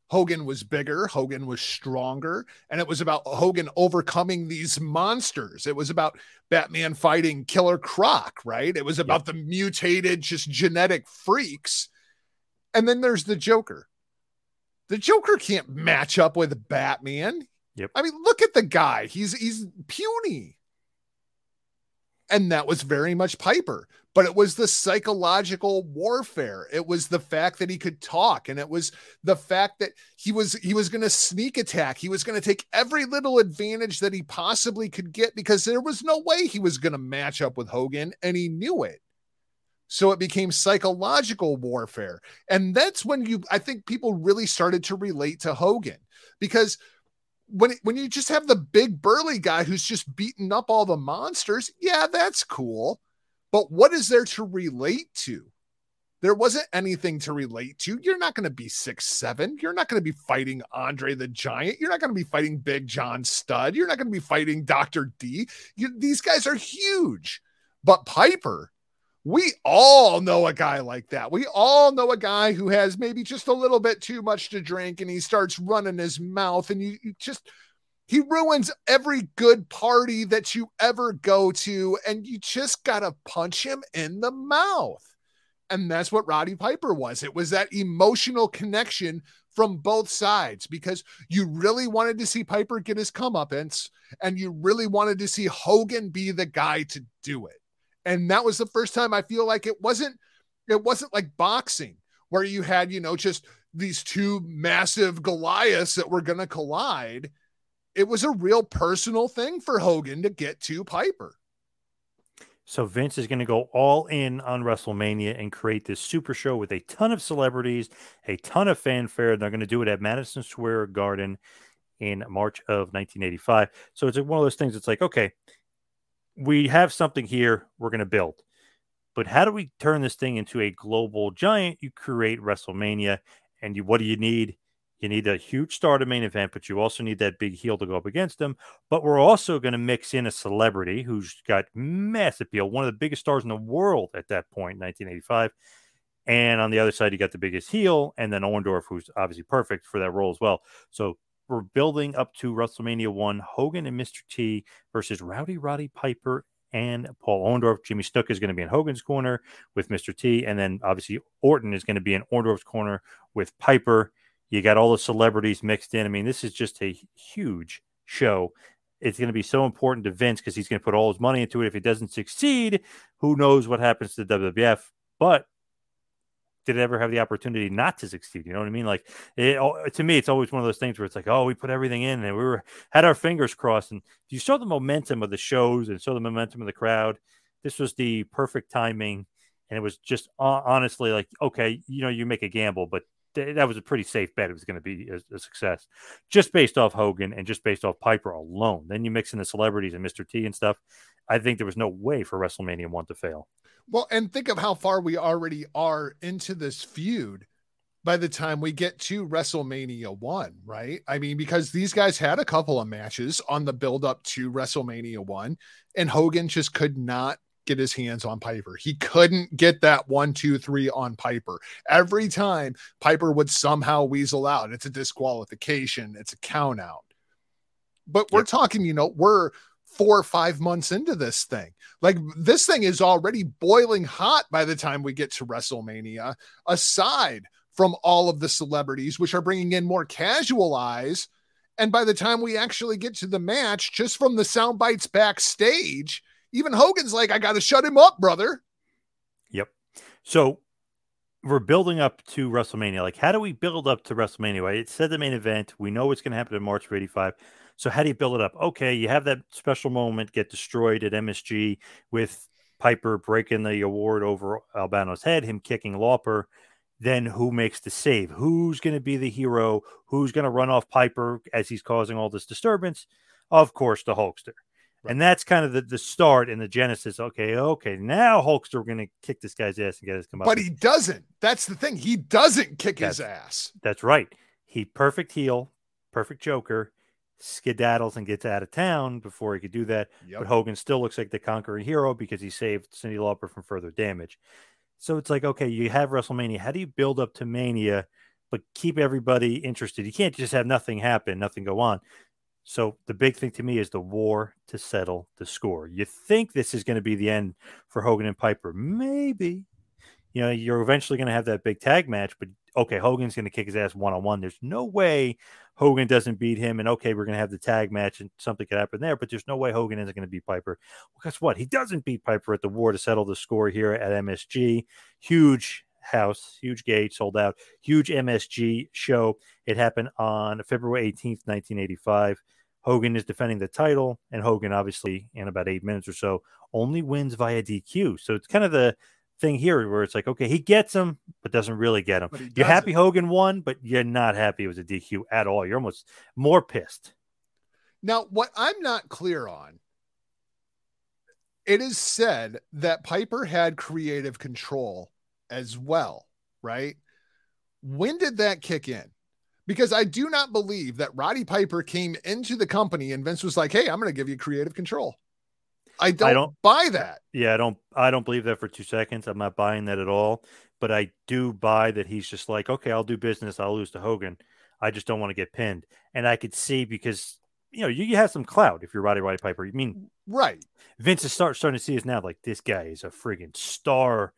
Hogan was bigger, Hogan was stronger, and it was about Hogan overcoming these monsters. It was about Batman fighting Killer Croc, right? It was about yep. the mutated, just genetic freaks. And then there's the Joker. The Joker can't match up with Batman. Yep. I mean, look at the guy. He's he's puny. And that was very much Piper, but it was the psychological warfare. It was the fact that he could talk, and it was the fact that he was he was going to sneak attack. He was going to take every little advantage that he possibly could get because there was no way he was going to match up with Hogan, and he knew it. So it became psychological warfare. And that's when you I think people really started to relate to Hogan because when when you just have the big burly guy who's just beating up all the monsters, yeah, that's cool. But what is there to relate to? There wasn't anything to relate to. You're not going to be six seven. You're not going to be fighting Andre the Giant. You're not going to be fighting Big John Studd. You're not going to be fighting Doctor D. You, these guys are huge. But Piper, we all know a guy like that. We all know a guy who has maybe just a little bit too much to drink and he starts running his mouth and you, you, just he ruins every good party that you ever go to and you just got to punch him in the mouth. And that's what Roddy Piper was. It was that emotional connection from both sides because you really wanted to see Piper get his comeuppance and you really wanted to see Hogan be the guy to do it and that was the first time I feel like it wasn't it wasn't like boxing where you had you know just these two massive Goliaths that were to collide. It was a real personal thing for Hogan to get to Piper. So Vince is going to go all in on WrestleMania and create this super show with a ton of celebrities, a ton of fanfare. They're going to do it at Madison Square Garden in March of 1985. So it's one of those things. It's like, okay, we have something here we're going to build. But how do we turn this thing into a global giant? You create WrestleMania, and you what do you need? You need a huge star to main event, but you also need that big heel to go up against them. But we're also going to mix in a celebrity who's got massive appeal, one of the biggest stars in the world at that point, 1985. And on the other side, you got the biggest heel, and then Orndorff, who's obviously perfect for that role as well. So we're building up to WrestleMania 1, Hogan and Mr. T versus Rowdy Roddy Piper and Paul Orndorff. Jimmy Snuka is going to be in Hogan's corner with Mr. T. And then obviously Orton is going to be in Orndorff's corner with Piper. You got all the celebrities mixed in. I mean, this is just a huge show. It's going to be so important to Vince because he's going to put all his money into it. If it doesn't succeed, who knows what happens to the WWF? But did it ever have the opportunity not to succeed? You know what I mean? Like it, to me, it's always one of those things where it's like, oh, we put everything in and we were had our fingers crossed. And you saw the momentum of the shows and saw the momentum of the crowd. This was the perfect timing, and it was just honestly like, okay, you know, you make a gamble, but th- that was a pretty safe bet. It was going to be a, a, success just based off Hogan and just based off Piper alone. Then you mix in the celebrities and Mr. T and stuff. I think there was no way for WrestleMania one to fail. Well, and think of how far we already are into this feud by the time we get to WrestleMania 1, right? I mean, because these guys had a couple of matches on the build up to WrestleMania 1, and Hogan just could not get his hands on Piper. He couldn't get that one, two, three on Piper. Every time Piper would somehow weasel out, it's a disqualification, it's a count out. But we're yep. talking, you know, we're four or five months into this thing. Like this thing is already boiling hot by the time we get to WrestleMania, aside from all of the celebrities, which are bringing in more casual eyes. And by the time we actually get to the match, just from the sound bites backstage, even Hogan's like, I got to shut him up, brother. Yep. So we're building up to WrestleMania. Like, how do we build up to WrestleMania? Right? It said the main event. We know what's going to happen in March of 85. So how do you build it up? Okay, you have that special moment get destroyed at MSG with Piper breaking the award over Albano's head, him kicking Lauper. Then who makes the save? Who's going to be the hero? Who's going to run off Piper as he's causing all this disturbance? Of course, the Hulkster. Right. And that's kind of the, the start and the genesis. Okay, okay, now Hulkster going to kick this guy's ass and get his come up. But he doesn't. That's the thing. He doesn't kick that's, his ass. That's right. He perfect heel, perfect Joker, skedaddles and gets out of town before he could do that. Yep. But Hogan still looks like the conquering hero because he saved Cyndi Lauper from further damage. So it's like, okay, you have WrestleMania. How do you build up to Mania, but keep everybody interested? You can't just have nothing happen, nothing go on. So the big thing to me is the war to settle the score. You think this is going to be the end for Hogan and Piper? Maybe. You know, you're eventually going to have that big tag match, but okay, Hogan's going to kick his ass one on one. There's no way Hogan doesn't beat him, and okay, we're going to have the tag match and something could happen there, but there's no way Hogan isn't going to beat Piper. Well, guess what? He doesn't beat Piper at the war to settle the score here at MSG. Huge house, huge gate, sold out, huge MSG show. It happened on February 18th, 1985. Hogan is defending the title, and Hogan, obviously, in about eight minutes or so, only wins via DQ. So it's kind of the thing here where it's like, okay, he gets him, but doesn't really get him. You're happy Hogan won, but you're not happy it was a DQ at all. You're almost more pissed. Now, what I'm not clear on, it is said that Piper had creative control as well, right? When did that kick in? Because I do not believe that Roddy Piper came into the company and Vince was like, "Hey, I'm going to give you creative control." I don't, I don't buy that. Yeah, I don't. I don't believe that for two seconds. I'm not buying that at all. But I do buy that he's just like, okay, I'll do business. I'll lose to Hogan. I just don't want to get pinned. And I could see because you know you, you have some clout if you're Rowdy Roddy Piper. You mean right? Vince is start starting to see us now like this guy is a friggin' star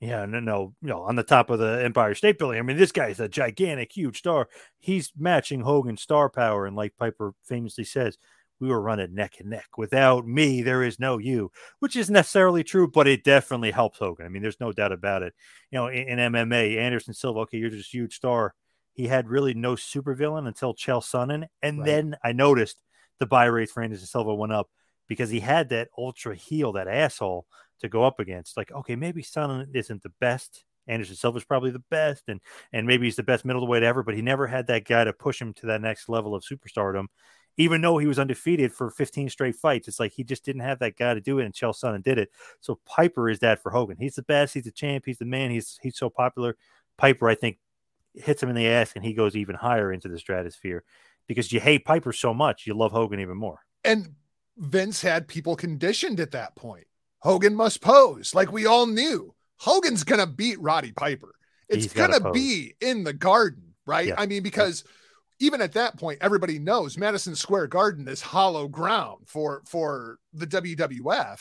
yeah, no, no, you know, on the top of the Empire State Building. I mean, this guy's a gigantic, huge star. He's matching Hogan's star power. And like Piper famously says, we were running neck and neck. Without me, there is no you, which is necessarily true, but it definitely helps Hogan. I mean, there's no doubt about it. You know, in, in MMA, Anderson Silva, okay, you're just a huge star. He had really no supervillain until Chael Sonnen. And right. then I noticed the buy rates for Anderson Silva went up because he had that ultra heel, that asshole to go up against. Like, okay, maybe Sonnen isn't the best. Anderson Silva's probably the best, and and maybe he's the best middle weight ever, but he never had that guy to push him to that next level of superstardom. Even though he was undefeated for 15 straight fights, it's like he just didn't have that guy to do it, and Chael Sonnen did it. So Piper is that for Hogan. He's the best. He's the champ. He's the man. He's he's so popular. Piper, I think, hits him in the ass, and he goes even higher into the stratosphere because you hate Piper so much, you love Hogan even more. And Vince had people conditioned at that point. Hogan must pose. Like we all knew, Hogan's going to beat Roddy Piper. It's going to be in the garden, right? Yeah. I mean, because yeah. even at that point, everybody knows Madison Square Garden is hollow ground for for the WWF.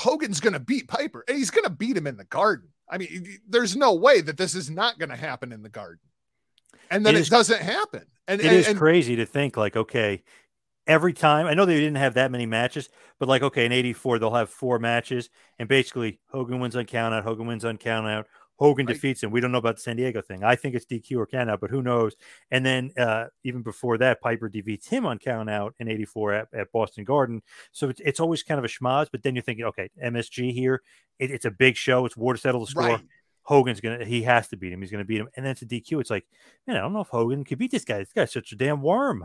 Hogan's going to beat Piper, and he's going to beat him in the garden. I mean, there's no way that this is not going to happen in the garden. And then it, is, it doesn't happen. And it and, is and, crazy to think like, okay, every time. I know they didn't have that many matches, but like, okay, in 84, they'll have four matches, and basically Hogan wins on count out, Hogan wins on count out, Hogan Right. defeats him. We don't know about the San Diego thing. I think it's DQ or count out, but who knows? And then uh, even before that, Piper defeats him on count out in '84 at, at Boston Garden. So it's, it's always kind of a schmoz. But then you're thinking, okay, MSG here, it, it's a big show. It's war to settle the score. Right. Hogan's gonna, he has to beat him. He's gonna beat him. And then it's a DQ. It's like, man, I don't know if Hogan could beat this guy. This guy's such a damn worm.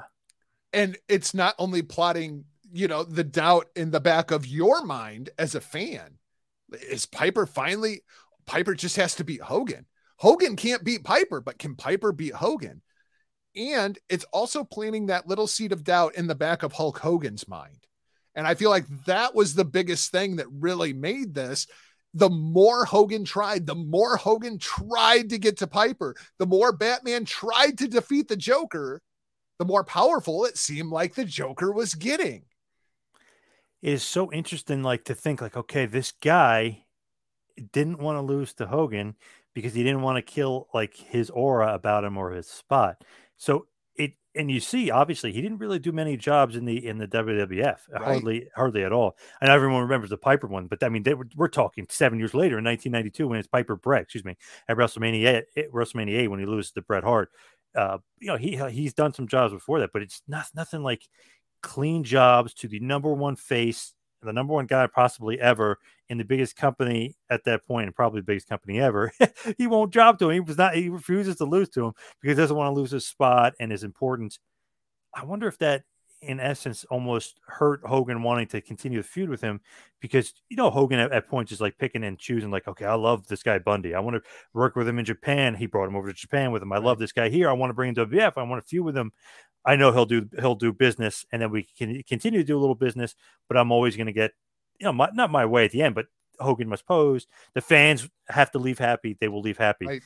And it's not only plotting, you know, the doubt in the back of your mind as a fan. Is Piper finally Piper just has to beat Hogan. Hogan can't beat Piper, but can Piper beat Hogan? And it's also planting that little seed of doubt in the back of Hulk Hogan's mind. And I feel like that was the biggest thing that really made this. The more Hogan tried, the more Hogan tried to get to Piper, the more Batman tried to defeat the Joker, the more powerful it seemed like the Joker was getting. It is so interesting, like to think, like, okay, this guy didn't want to lose to Hogan because he didn't want to kill like his aura about him or his spot. So it and you see, obviously, he didn't really do many jobs in the in the WWF, Right. hardly hardly at all. And everyone remembers the Piper one, but I mean, they were, we're talking seven years later in 1992 when it's Piper Brett, excuse me, at WrestleMania at WrestleMania 8 when he loses to Bret Hart. Uh, you know, he he's done some jobs before that, but it's not nothing like clean jobs to the number one face, the number one guy possibly ever in the biggest company at that point, and probably the biggest company ever. he won't drop to him. He was not. He refuses to lose to him because he doesn't want to lose his spot and his importance. I wonder if that, in essence, almost hurt Hogan wanting to continue the feud with him because you know Hogan at, at points is like picking and choosing. Like, okay, I love this guy Bundy. I want to work with him in Japan. He brought him over to Japan with him. I love this guy here. I want to bring him to WF. I want to feud with him. I know he'll do he'll do business, and then we can continue to do a little business. But I'm always going to get, you know, my, not my way at the end, but Hogan must pose. The fans have to leave happy. They will leave happy. Right.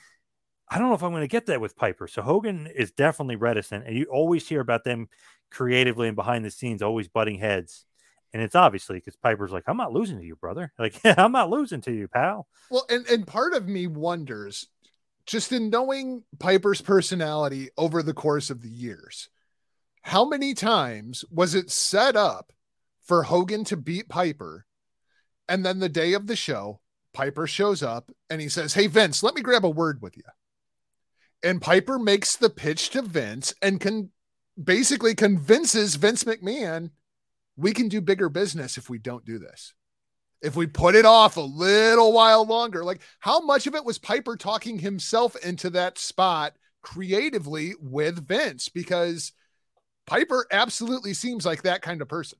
I don't know if I'm going to get that with Piper. So Hogan is definitely reticent, and you always hear about them creatively and behind the scenes, always butting heads. And it's obviously because Piper's like, I'm not losing to you, brother. Like, I'm not losing to you, pal. Well, and, and part of me wonders, just in knowing Piper's personality over the course of the years, how many times was it set up for Hogan to beat Piper? And then the day of the show, Piper shows up and he says, Hey, Vince, let me grab a word with you. And Piper makes the pitch to Vince and can basically convinces Vince McMahon, we can do bigger business if we don't do this if we put it off a little while longer, like how much of it was Piper talking himself into that spot creatively with Vince? Because Piper absolutely seems like that kind of person.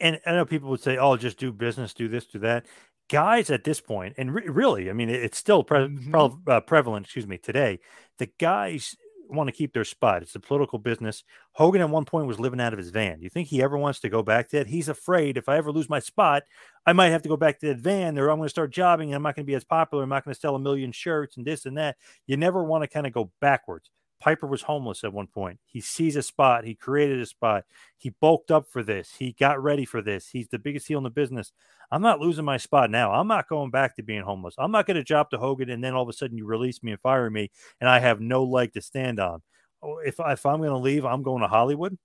And I know people would say, "Oh, just do business, do this, do that." Guys at this point, and re- really, I mean, it's still pre- Mhm. pre- uh, prevalent. Excuse me, today, the guys want to keep their spot. It's a political business. Hogan at one point was living out of his van. Do You think he ever wants to go back to that? He's afraid if I ever lose my spot, I might have to go back to that van, or I'm going to start jobbing, and I'm not going to be as popular. I'm not going to sell a million shirts and this and that. You never want to kind of go backwards. Piper was homeless at one point. He sees a spot. He created a spot. He bulked up for this. He got ready for this. He's the biggest heel in the business. I'm not losing my spot now. I'm not going back to being homeless. I'm not going to job to Hogan and then all of a sudden you release me and fire me and I have no leg to stand on. Oh, If, if I'm going to leave, I'm going to Hollywood.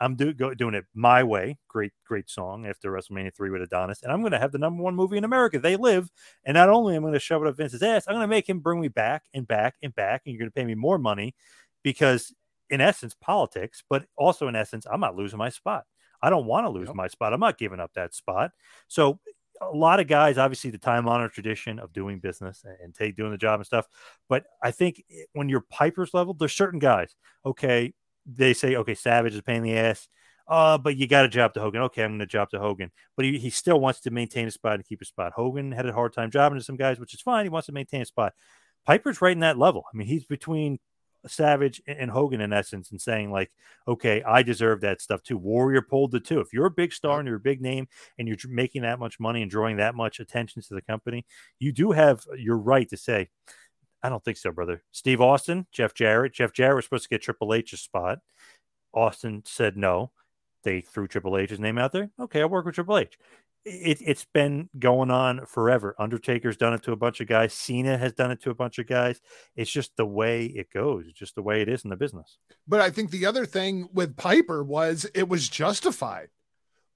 I'm do, go, doing it my way. Great, great song after WrestleMania 3 with Adonis. And I'm going to have the number one movie in America. They live. And not only am I going to shove it up Vince's ass, I'm going to make him bring me back and back and back. And you're going to pay me more money because, in essence, politics, but also in essence, I'm not losing my spot. I don't want to lose my spot. I'm not giving up that spot. So, a lot of guys, obviously, the time honored tradition of doing business and, and take doing the job and stuff. But I think eh, when you're Piper's level, there's certain guys. Okay, they say, okay, Savage is a pain in the ass. Uh, but you got to job to Hogan. Okay, I'm going to job to Hogan. But he, he still wants to maintain a spot and keep a spot. Hogan had a hard time jobbing to some guys, which is fine. He wants to maintain a spot. Piper's right in that level. I mean, he's between Savage and Hogan in essence, and saying like, okay, I deserve that stuff too. Warrior pulled the two. If you're a big star and you're a big name and you're making that much money and drawing that much attention to the company, you do have your right to say, I don't think so, brother. Steve Austin, Jeff Jarrett. Jeff Jarrett was supposed to get Triple H's spot. Austin said no. They threw Triple H's name out there. Okay, I'll work with Triple H. It, it's been going on forever. Undertaker's done it to a bunch of guys. Cena has done it to a bunch of guys. It's just the way it goes. It's just the way it is in the business. But I think the other thing with Piper was it was justified.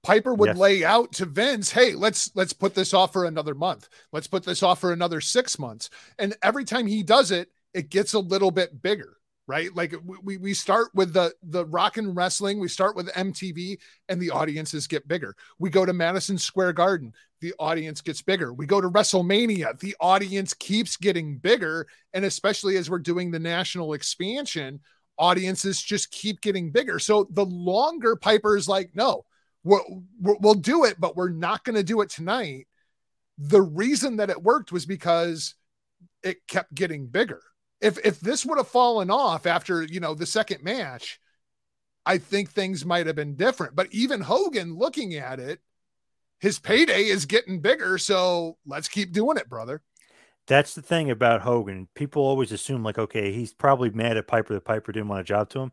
Piper would Yes. lay out to Vince, "Hey, let's let's put this off for another month. Let's put this off for another 6 months." And every time he does it, it gets a little bit bigger, right? Like we we, we start with the the rock and wrestling, we start with MTV and the audiences get bigger. We go to Madison Square Garden, the audience gets bigger. We go to WrestleMania, the audience keeps getting bigger and especially as we're doing the national expansion, audiences just keep getting bigger. So the longer Piper's like, "No, we'll, we'll do it, but we're not going to do it tonight. The reason that it worked was because it kept getting bigger. If if this would have fallen off after you know the second match, I think things might have been different. But even Hogan looking at it, his payday is getting bigger. So let's keep doing it, brother. That's the thing about Hogan. People always assume, like, okay, he's probably mad at Piper that Piper didn't want a job to him.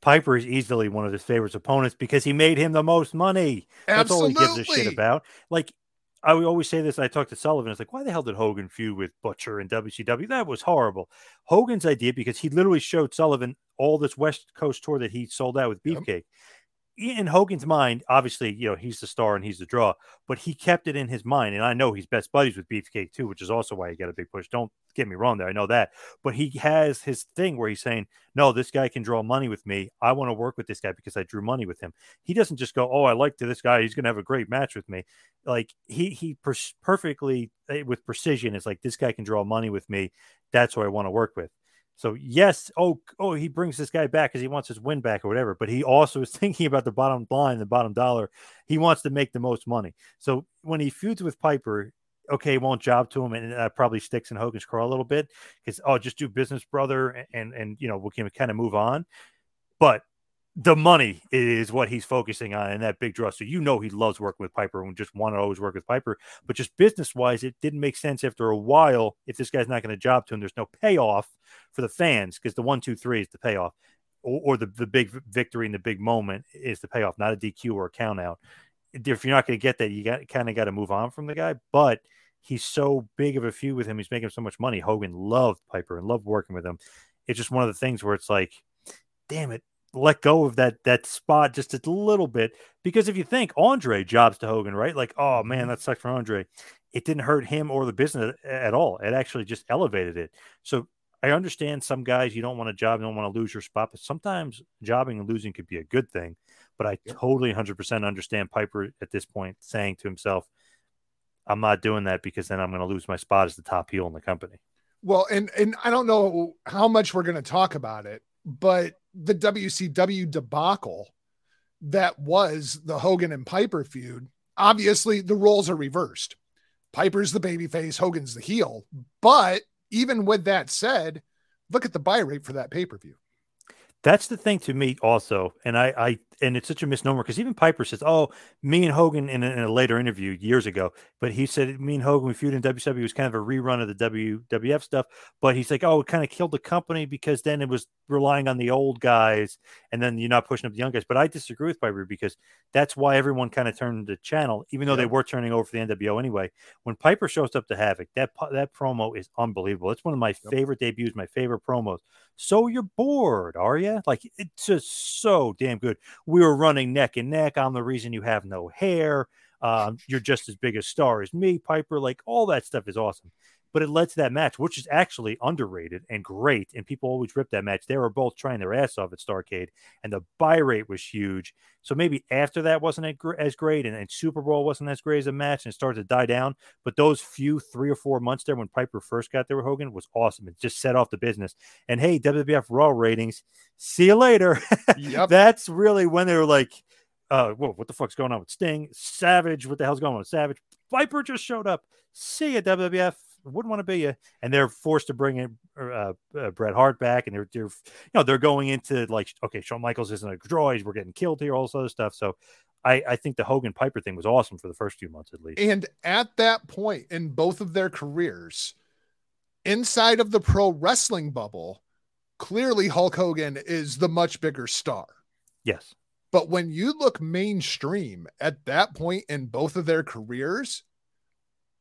Piper is easily one of his favorite opponents because he made him the most money. That's all he gives a shit about. Like, I would always say this. I talked to Sullivan. It's like, why the hell did Hogan feud with Butcher and WCW? That was horrible. Hogan's idea because he literally showed Sullivan all this West Coast tour that he sold out with Yep. In Hogan's mind, obviously, you know, he's the star and he's the draw, but he kept it in his mind. And I know he's best buddies with Beefcake too, which is also why he got a big push. Don't get me wrong there. I know that. But he has his thing where he's saying, no, this guy can draw money with me. I want to work with this guy because I drew money with him. He doesn't just go, oh, I like this guy. He's going to have a great match with me. Like he, he per- perfectly eh, with precision is like, this guy can draw money with me. That's who I want to work with. So yes, oh, oh, he brings this guy back because he wants his win back or whatever. But he also is thinking about the bottom line, the bottom dollar. He wants to make the most money. So when he feuds with Piper, okay, won't job to him, and that probably sticks in Hogan's craw a little bit because oh, just do business, brother, and, and you know we can kind of move on. But the money is what he's focusing on in that big draw. So you know he loves working with Piper and just want to always work with Piper. But just business wise, it didn't make sense after a while. If this guy's not going to job to him, there's no payoff for the fans because the one, two, three is the payoff, or, or the the big victory and the big moment is the payoff, not a DQ or a count out. If you're not going to get that, you got kind of got to move on from the guy. But he's so big of a feud with him. He's making so much money. Hogan loved Piper and loved working with him. It's just one of the things where it's like, damn it, let go of that that spot just a little bit. Because if you think Andre jobs to Hogan, right? Like, oh man, mm-hmm. that sucked for Andre. It didn't hurt him or the business at all. It actually just elevated it. So I understand some guys you don't want to job, you don't want to lose your spot, but sometimes jobbing and losing could be a good thing. But I totally 100% understand Piper at this point saying to himself, I'm not doing that because then I'm going to lose my spot as the top heel in the company. Well, and and I don't know how much we're going to talk about it, but the WCW debacle that was the Hogan and Piper feud, obviously the roles are reversed. Piper's the babyface, Hogan's the heel. But even with that said, look at the buy rate for that pay-per-view. That's the thing to me also, and I, I and it's such a misnomer because even Piper says, "Oh, me and Hogan in a, in a later interview years ago," but he said me and Hogan we feud in WCW was kind of a rerun of the WWF stuff, but he's like, "Oh, it kind of killed the company because then it was relying on the old guys, and then you're not pushing up the young guys." But I disagree with Piper because that's why everyone kind of turned the channel, even though they were turning over for the NWO anyway. When Piper shows up to Havoc, that that promo is unbelievable. It's one of my favorite debuts, my favorite promos. So you're bored, are you? Like it's just so damn good. We were running neck and neck. I'm the reason you have no hair. Um, you're just as big a star as me, Piper. Like all that stuff is awesome. But it led to that match, which is actually underrated and great. And people always rip that match. They were both trying their ass off at Starrcade, and the buy rate was huge. So maybe after that wasn't as great, and, and SuperBrawl wasn't as great as a match, and it started to die down. But those few three or four months there when Piper first got there with Hogan was awesome. It just set off the business. And hey, WWF Raw ratings, see you later. Yep. That's really when they were like, uh, whoa, what the fuck's going on with Sting? Savage, what the hell's going on with Savage? Viper just showed up. See you, WWF. Wouldn't want to be you. And they're forced to bring in uh, uh, Bret Hart back, and they're, they're, you know, they're going into like, okay, Shawn Michaels isn't a droid. We're getting killed here, all this other stuff. So, I, I think the Hogan Piper thing was awesome for the first few months at least. And at that point in both of their careers, inside of the pro wrestling bubble, clearly Hulk Hogan is the much bigger star. Yes. But when you look mainstream at that point in both of their careers,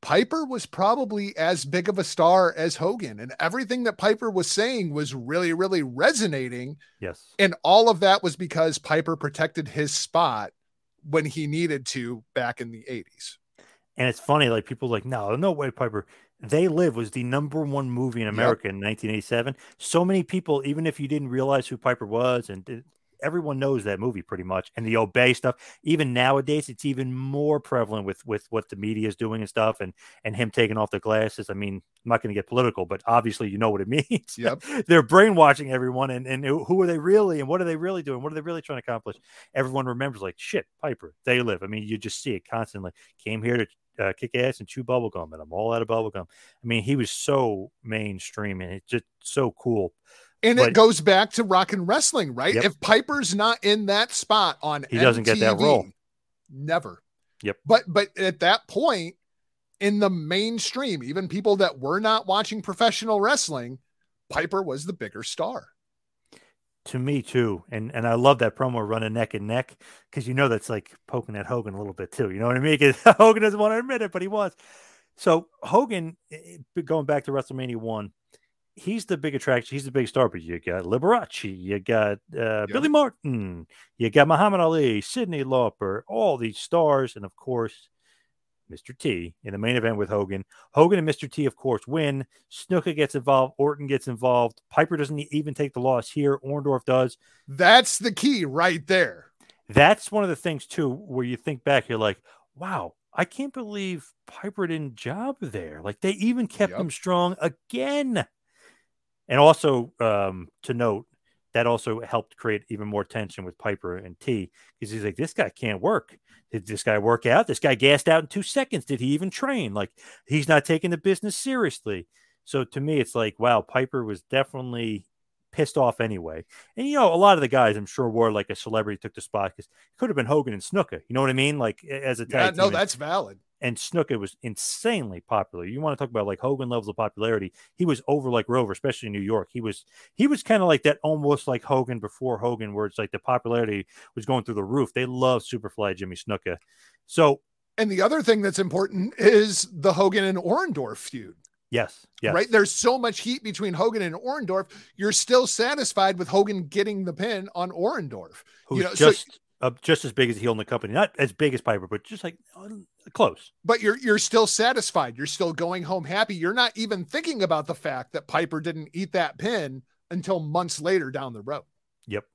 Piper was probably as big of a star as Hogan. And everything that Piper was saying was really, really resonating. Yes. And all of that was because Piper protected his spot when he needed to back in the 80s. And it's funny, like people like, no, no way, Piper. They Live was the number one movie in America in 1987. So many people, even if you didn't realize who Piper was, and did, everyone knows that movie pretty much. And the obey stuff, even nowadays, it's even more prevalent with with what the media is doing and stuff, and and him taking off the glasses. I mean, I'm not going to get political, but obviously, you know what it means. Yep. They're brainwashing everyone, and and who are they really, and what are they really doing? What are they really trying to accomplish? Everyone remembers, like shit, Piper. They live. I mean, you just see it constantly. Came here to uh, kick ass and chew bubblegum, and I'm all out of bubblegum. I mean, he was so mainstream and it's just so cool. And But- it goes back to rock and wrestling, right? Yep. If Piper's not in that spot on He doesn't get that role. Never. Yep. But but at that point in the mainstream, even people that were not watching professional wrestling, Piper was the bigger star. To me too, and and I love that promo running neck and neck because you know that's like poking at Hogan a little bit too. You know what I mean? 'Cause Hogan doesn't want to admit it, but he was. So Hogan, eh, eh, going back to WrestleMania one, he's the big attraction. He's the big star. But you got Liberace, you got uh, Billy Martin, you got Muhammad Ali, Cyndi Lauper, all these stars, and of course, Mr. T in the main event with Hogan. Hogan and Mr. T, of course, win. Snuka gets involved. Orton gets involved. Piper doesn't even take the loss here. Orndorff does. That's the key right there. That's one of the things too, where you think back, you're like, wow, I can't believe Piper didn't job there. Like they even kept Yep. him strong again. And also um, to note, that also helped create even more tension with Piper and T because he's like, this guy can't work. Did this guy work out? This guy gassed out in two seconds. Did he even train? Like he's not taking the business seriously. So to me, it's like, wow, Piper was definitely pissed off anyway. And you know, a lot of the guys, I'm sure, were like a celebrity took the spot because it could have been Hogan and Snuka. You know what I mean? Like as a Yeah, tag no, team. And- that's valid. And Snuka was insanely popular. You want to talk about like Hogan levels of popularity? He was over like Rover, especially in New York. He was he was kind of like that, almost like Hogan before Hogan, where it's like the popularity was going through the roof. They love Superfly Jimmy Snuka. So And the other thing that's important is the Hogan and Orndorff feud. yes, yes, Right? There's so much heat between Hogan and Orndorff. You're still satisfied with Hogan getting the pin on Orndorff. who's you know, so- just uh, just as big as a heel in the company, not as big as Piper, but just like uh, close. but you're you're still satisfied. You're still going home happy. You're not even thinking about the fact that Piper didn't eat that pin until months later down the road. Yep.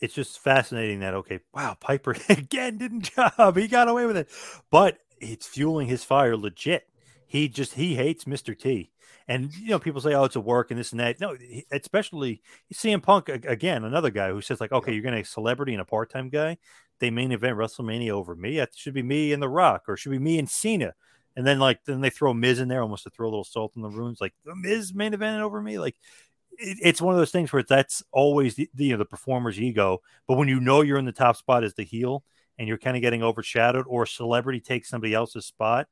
It's just fascinating that okay, wow, Piper again didn't job. He got away with it. But it's fueling his fire legit. He just he hates Mr. T. And you know, people say, "Oh, it's a work and this and that." No, especially CM Punk again, another guy who says like, "Okay, you're gonna a celebrity and a part-time guy. They main event WrestleMania over me. It should be me and The Rock, or it should be me and Cena." And then like then they throw Miz in there almost to throw a little salt in the wounds. Like the Miz main event over me. Like it, it's one of those things where that's always the, the you know the performer's ego. But when you know you're in the top spot as the heel and you're kind of getting overshadowed, or a celebrity takes somebody else's spot,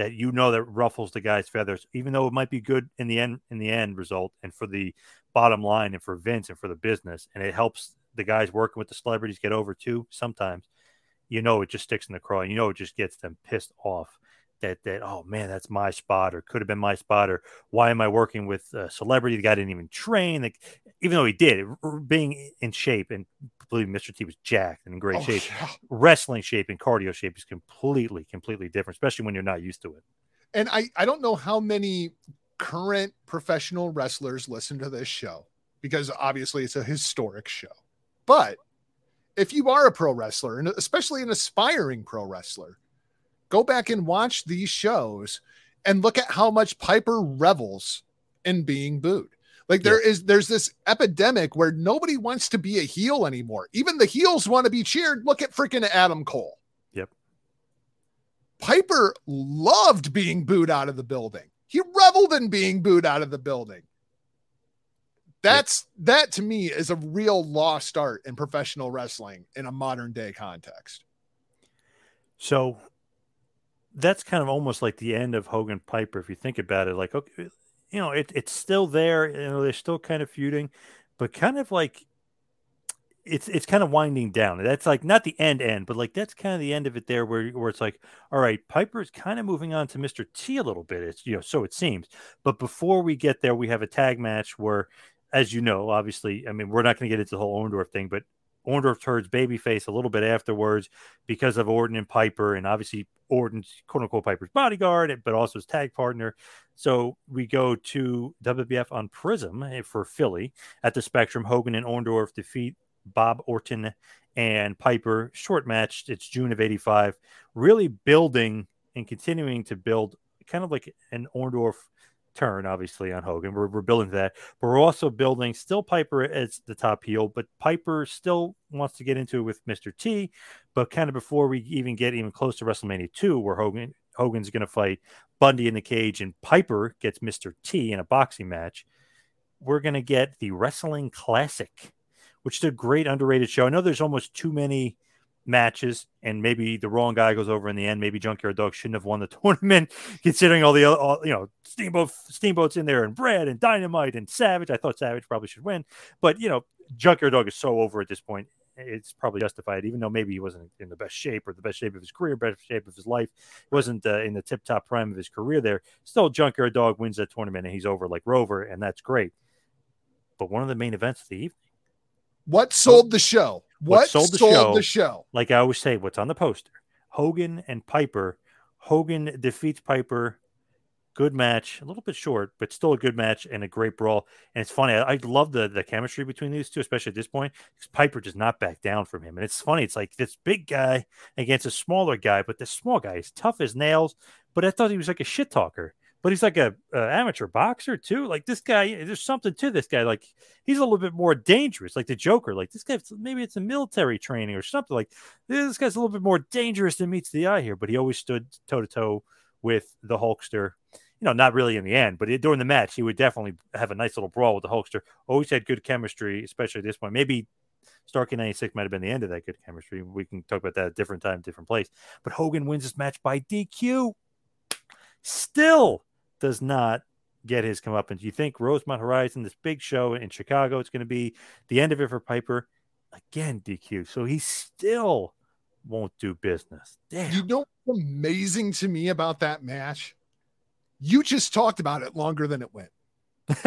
that you know that ruffles the guy's feathers, even though it might be good in the end in the end result and for the bottom line and for Vince and for the business, and it helps the guys working with the celebrities get over too. Sometimes, you know, it just sticks in the craw. You know, it just gets them pissed off. That that oh man, that's my spot, or could have been my spot, or why am I working with a celebrity? The guy didn't even train. Like, even though he did, being in shape and believe me, Mr. T was jacked and in great Oh, shape. yeah. Wrestling shape and cardio shape is completely, completely different, especially when you're not used to it. And I, I don't know how many current professional wrestlers listen to this show because obviously it's a historic show. But if you are a pro wrestler, and especially an aspiring pro wrestler, go back and watch these shows and look at how much Piper revels in being booed. Like there is there's this epidemic where nobody wants to be a heel anymore. Even the heels want to be cheered. Look at freaking Adam Cole. Yep. Piper loved being booed out of the building. He reveled in being booed out of the building. That's that to me is a real lost art in professional wrestling in a modern day context. So that's kind of almost like the end of Hogan Piper, if you think about it. Like, okay, you know, it, it's still there. You know, they're still kind of feuding, but kind of like it's it's kind of winding down. That's like not the end end, but like that's kind of the end of it there, where where it's like, all right, Piper's kind of moving on to Mr. T a little bit. It's you know, so it seems. But before we get there, we have a tag match where, as you know, obviously, I mean, we're not going to get into the whole Orndorff thing, but Orndorff turns babyface a little bit afterwards because of Orton and Piper, and obviously Orton's quote unquote Piper's bodyguard, but also his tag partner. So we go to WWF on Prism eh, for Philly at the Spectrum. Hogan and Orndorff defeat Bob Orton and Piper. Short match. It's June of '85. Really building and continuing to build, kind of like an Orndorff turn, obviously, on Hogan. We're, we're building that, but we're also building still Piper as the top heel, but Piper still wants to get into it with Mr. T. But kind of before we even get even close to WrestleMania 2, where Hogan Hogan's going to fight Bundy in the cage and Piper gets Mr. T in a boxing match, we're going to get the Wrestling Classic, which is a great underrated show. I know there's almost too many matches, and maybe the wrong guy goes over in the end. Maybe Junkyard Dog shouldn't have won the tournament, considering all the other, all, you know, Steamboat, Steamboat's in there, and Brad, and Dynamite, and Savage. I thought Savage probably should win, but you know, Junkyard Dog is so over at this point. It's probably justified, even though maybe he wasn't in the best shape or the best shape of his career, best shape of his life. He wasn't uh, in the tip top prime of his career there. Still, Junkyard Dog wins that tournament and he's over like Rover, and that's great. But one of the main events of the evening. What sold the show? What, What sold the sold show? the show? like I always say, what's on the poster? Hogan and Piper. Hogan defeats Piper. Good match, a little bit short, but still a good match and a great brawl. And it's funny. I, I love the the chemistry between these two, especially at this point, because Piper does not back down from him. And it's funny. It's like this big guy against a smaller guy, but this small guy is tough as nails. But I thought he was like a shit talker. But he's like a, a amateur boxer too. Like this guy, there's something to this guy. Like he's a little bit more dangerous, like the Joker. Like this guy, maybe it's a military training or something. Like this guy's a little bit more dangerous than meets the eye here. But he always stood toe to toe with the Hulkster. You know, not really in the end, but during the match, he would definitely have a nice little brawl with the Hulkster. Always had good chemistry, especially at this point. Maybe Starrcade 96 might have been the end of that good chemistry. We can talk about that at a different time, different place. But Hogan wins this match by DQ. Still does not get his comeuppance. You think Rosemont Horizon, this big show in Chicago, it's going to be the end of it for Piper. Again, DQ. So he still won't do business. Damn. You know what's amazing to me about that match? You just talked about it longer than it went.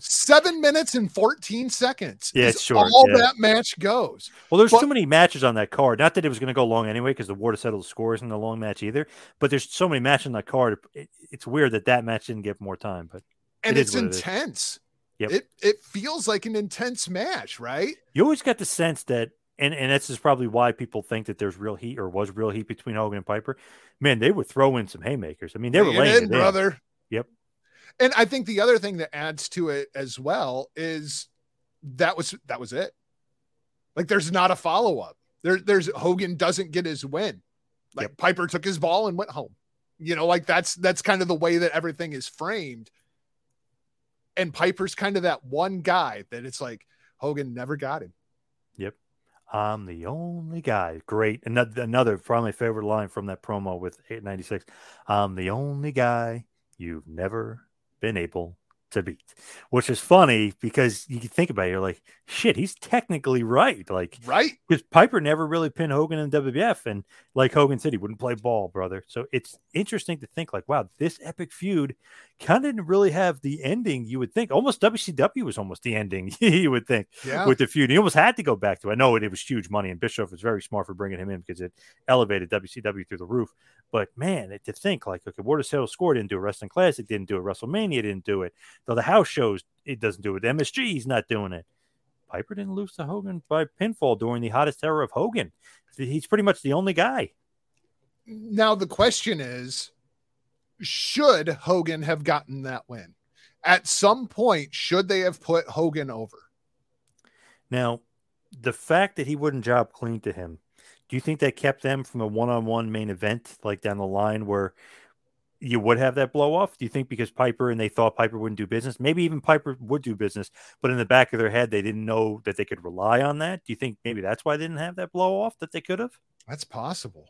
Seven minutes and 14 seconds. Yeah, it's short, All yeah. that match goes. Well, there's But- too many matches on that card. Not that it was going to go long anyway, because the war to settle the score isn't a long match either. But there's so many matches on that card. It, it's weird that that match didn't get more time. But And It it's what it intense. Yep. It it feels like an intense match, right? you always got the sense that, and and this is probably why people think that there's real heat or was real heat between Hogan and Piper. Man, they would throw in some haymakers. I mean, they were laying in, it in. brother. Yep. And I think the other thing that adds to it as well is that was that was it. Like there's not a follow up. There, there's Hogan doesn't get his win. Like Piper took his ball and went home. You know, like that's that's kind of the way that everything is framed. And Piper's kind of that one guy that it's like Hogan never got him. Yep. I'm the only guy. Great. Another, another probably favorite line from that promo with 896. I'm the only guy you've never been able to beat, which is funny because you can think about it. You're like, shit, he's technically right. Like, Right? because Piper never really pinned Hogan in WWF, and like Hogan said, he wouldn't play ball, brother. So it's interesting to think, like, wow, this epic feud kind of didn't really have the ending you would think. Almost WCW was almost the ending you would think Yeah. with the feud. He almost had to go back to. it. I know it, it was huge money, and Bischoff was very smart for bringing him in because it elevated WCW through the roof. But man, it, to think like, okay, War to Settle Score didn't do a Wrestling Classic, didn't do it. WrestleMania didn't do it. Though the house shows, it doesn't do it. MSG, he's not doing it. Piper didn't lose to Hogan by pinfall during the hottest era of Hogan. He's pretty much the only guy. Now the question is, should Hogan have gotten that win? At some point, should they have put Hogan over? Now, the fact that he wouldn't job clean to him, do you think that kept them from a one-on-one main event like down the line where you would have that blow off? Do you think because Piper and they thought Piper wouldn't do business, maybe even Piper would do business, but in the back of their head they didn't know that they could rely on that? Do you think maybe that's why they didn't have that blow off that they could have? That's possible.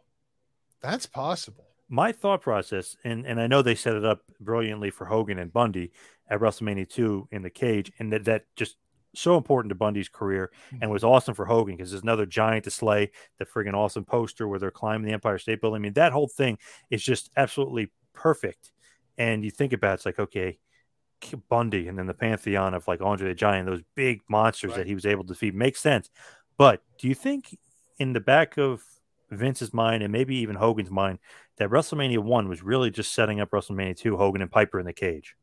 That's possible. my thought process, and, and I know they set it up brilliantly for Hogan and Bundy at WrestleMania 2 in the cage, and that, that just so important to Bundy's career and mm-hmm. was awesome for Hogan because there's another giant to slay, the friggin' awesome poster where they're climbing the Empire State Building. I mean, that whole thing is just absolutely perfect. And you think about it, it's like, okay, Bundy and then the pantheon of like Andre the Giant, those big monsters Right. that he was able to defeat makes sense. But do you think in the back of Vince's mind and maybe even Hogan's mind that WrestleMania 1 was really just setting up WrestleMania 2, Hogan and Piper in the cage?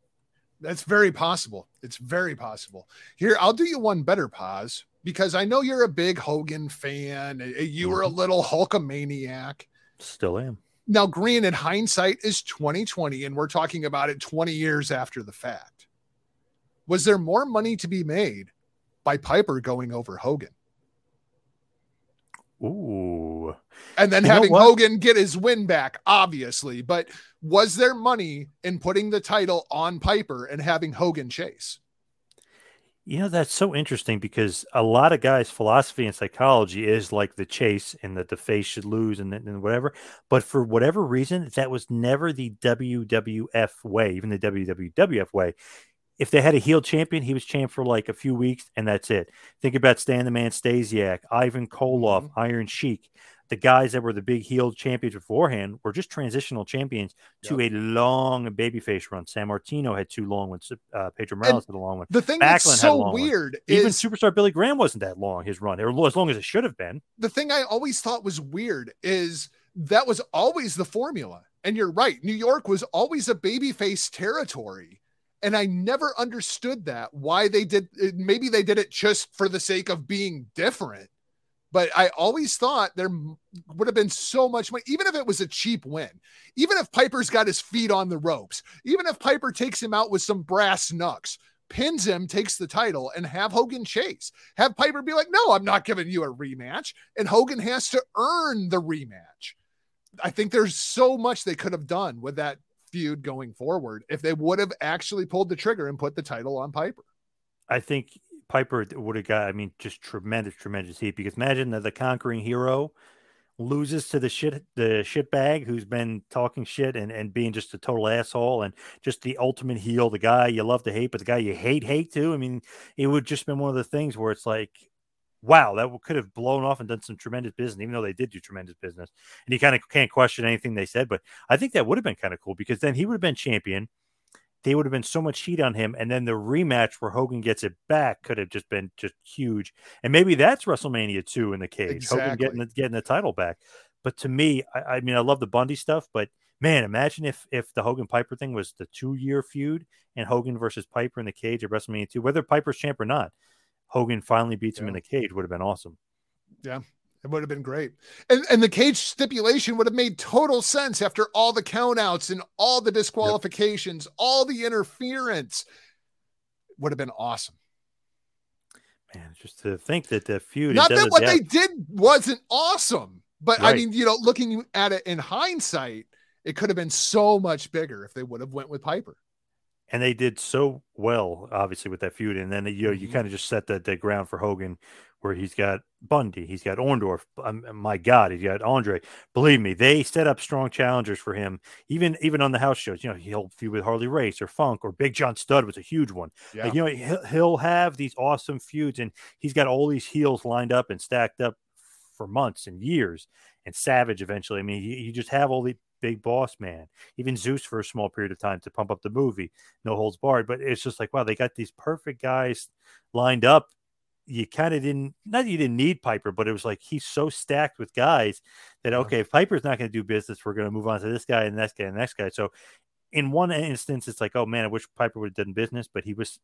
That's very possible. It's very possible. Here, I'll do you one better pause because I know you're a big Hogan fan. You were a mm-hmm. little Hulkamaniac. Still am. Now, Green in hindsight is 2020, and we're talking about it 20 years after the fact. Was there more money to be made by Piper going over Hogan? Ooh. And then You having? Hogan get his win back, obviously. But was there money in putting the title on Piper and having Hogan chase? You know, that's so interesting because a lot of guys' philosophy and psychology is like the chase and that the face should lose and, and whatever. But for whatever reason, that was never the WWF way, even the WWF way. If they had a heel champion, he was champ for like a few weeks and that's it. Think about Stan the Man Stasiak, Ivan Koloff, mm-hmm. Iron Sheik. The guys that were the big heel champions beforehand were just transitional champions to a long babyface run. Sammartino had two long ones. Uh, Pedro Morales had a long one. The thing Backlund that's so weird Even superstar Billy Graham wasn't that long his run, or as long as it should have been. the thing I always thought was weird is that was always the formula. And you're right. New York was always a babyface territory. And I never understood that why they did maybe they did it just for the sake of being different. But I always thought there would have been so much money, even if it was a cheap win, even if Piper's got his feet on the ropes, even if Piper takes him out with some brass knucks, pins him, takes the title, and have Hogan chase. Have Piper be like, no, I'm not giving you a rematch. And Hogan has to earn the rematch. I think there's so much they could have done with that feud going forward if they would have actually pulled the trigger and put the title on Piper. I think Piper would have got, I mean, just tremendous, tremendous heat because imagine that the conquering hero loses to the shit the shit bag who's been talking shit and, and being just a total asshole and just the ultimate heel, the guy you love to hate, but the guy you hate hate too. I mean, it would just been one of the things where it's like, wow, that could have blown off and done some tremendous business, even though they did do tremendous business. And you kind of can't question anything they said, but I think that would have been kind of cool because then he would have been champion. They would have been so much heat on him, and then the rematch where Hogan gets it back could have just been just huge. And maybe that's WrestleMania two in the cage, Hogan Exactly. getting the, getting the title back. But to me, I, I mean, I love the Bundy stuff, but man, imagine if if the Hogan Piper thing was the two year feud and Hogan versus Piper in the cage at WrestleMania two, whether Piper's champ or not, Hogan finally beats him in the cage would have been awesome. Yeah, it would have been great. And and the cage stipulation would have made total sense after all the countouts and all the disqualifications, all the interference. Would have been awesome. Man, just to think that the feud. Not that what they did wasn't awesome, but I mean, you know, looking at it in hindsight, it could have been so much bigger if they would have went with Piper. and they did so well, obviously, with that feud. And then you know you Mhm. kind of just set the, the ground for Hogan, where he's got Bundy, he's got Orndorff. Um, my God, he's got Andre. Believe me, they set up strong challengers for him. Even even on the house shows, you know, he'll feud with Harley Race or Funk or Big John Studd was a huge one. Yeah. Like, you know, he'll, he'll have these awesome feuds, and he's got all these heels lined up and stacked up for months and years. And Savage eventually. I mean, you, you just have all the big boss man, even Zeus for a small period of time to pump up the movie, no holds barred. But it's just like, wow, they got these perfect guys lined up. You kind of didn't, not that you didn't need Piper, but it was like he's so stacked with guys that, okay, if Piper's not going to do business, we're going to move on to this guy and this guy and next guy. So in one instance, it's like, oh man, I wish Piper would have done business, but he was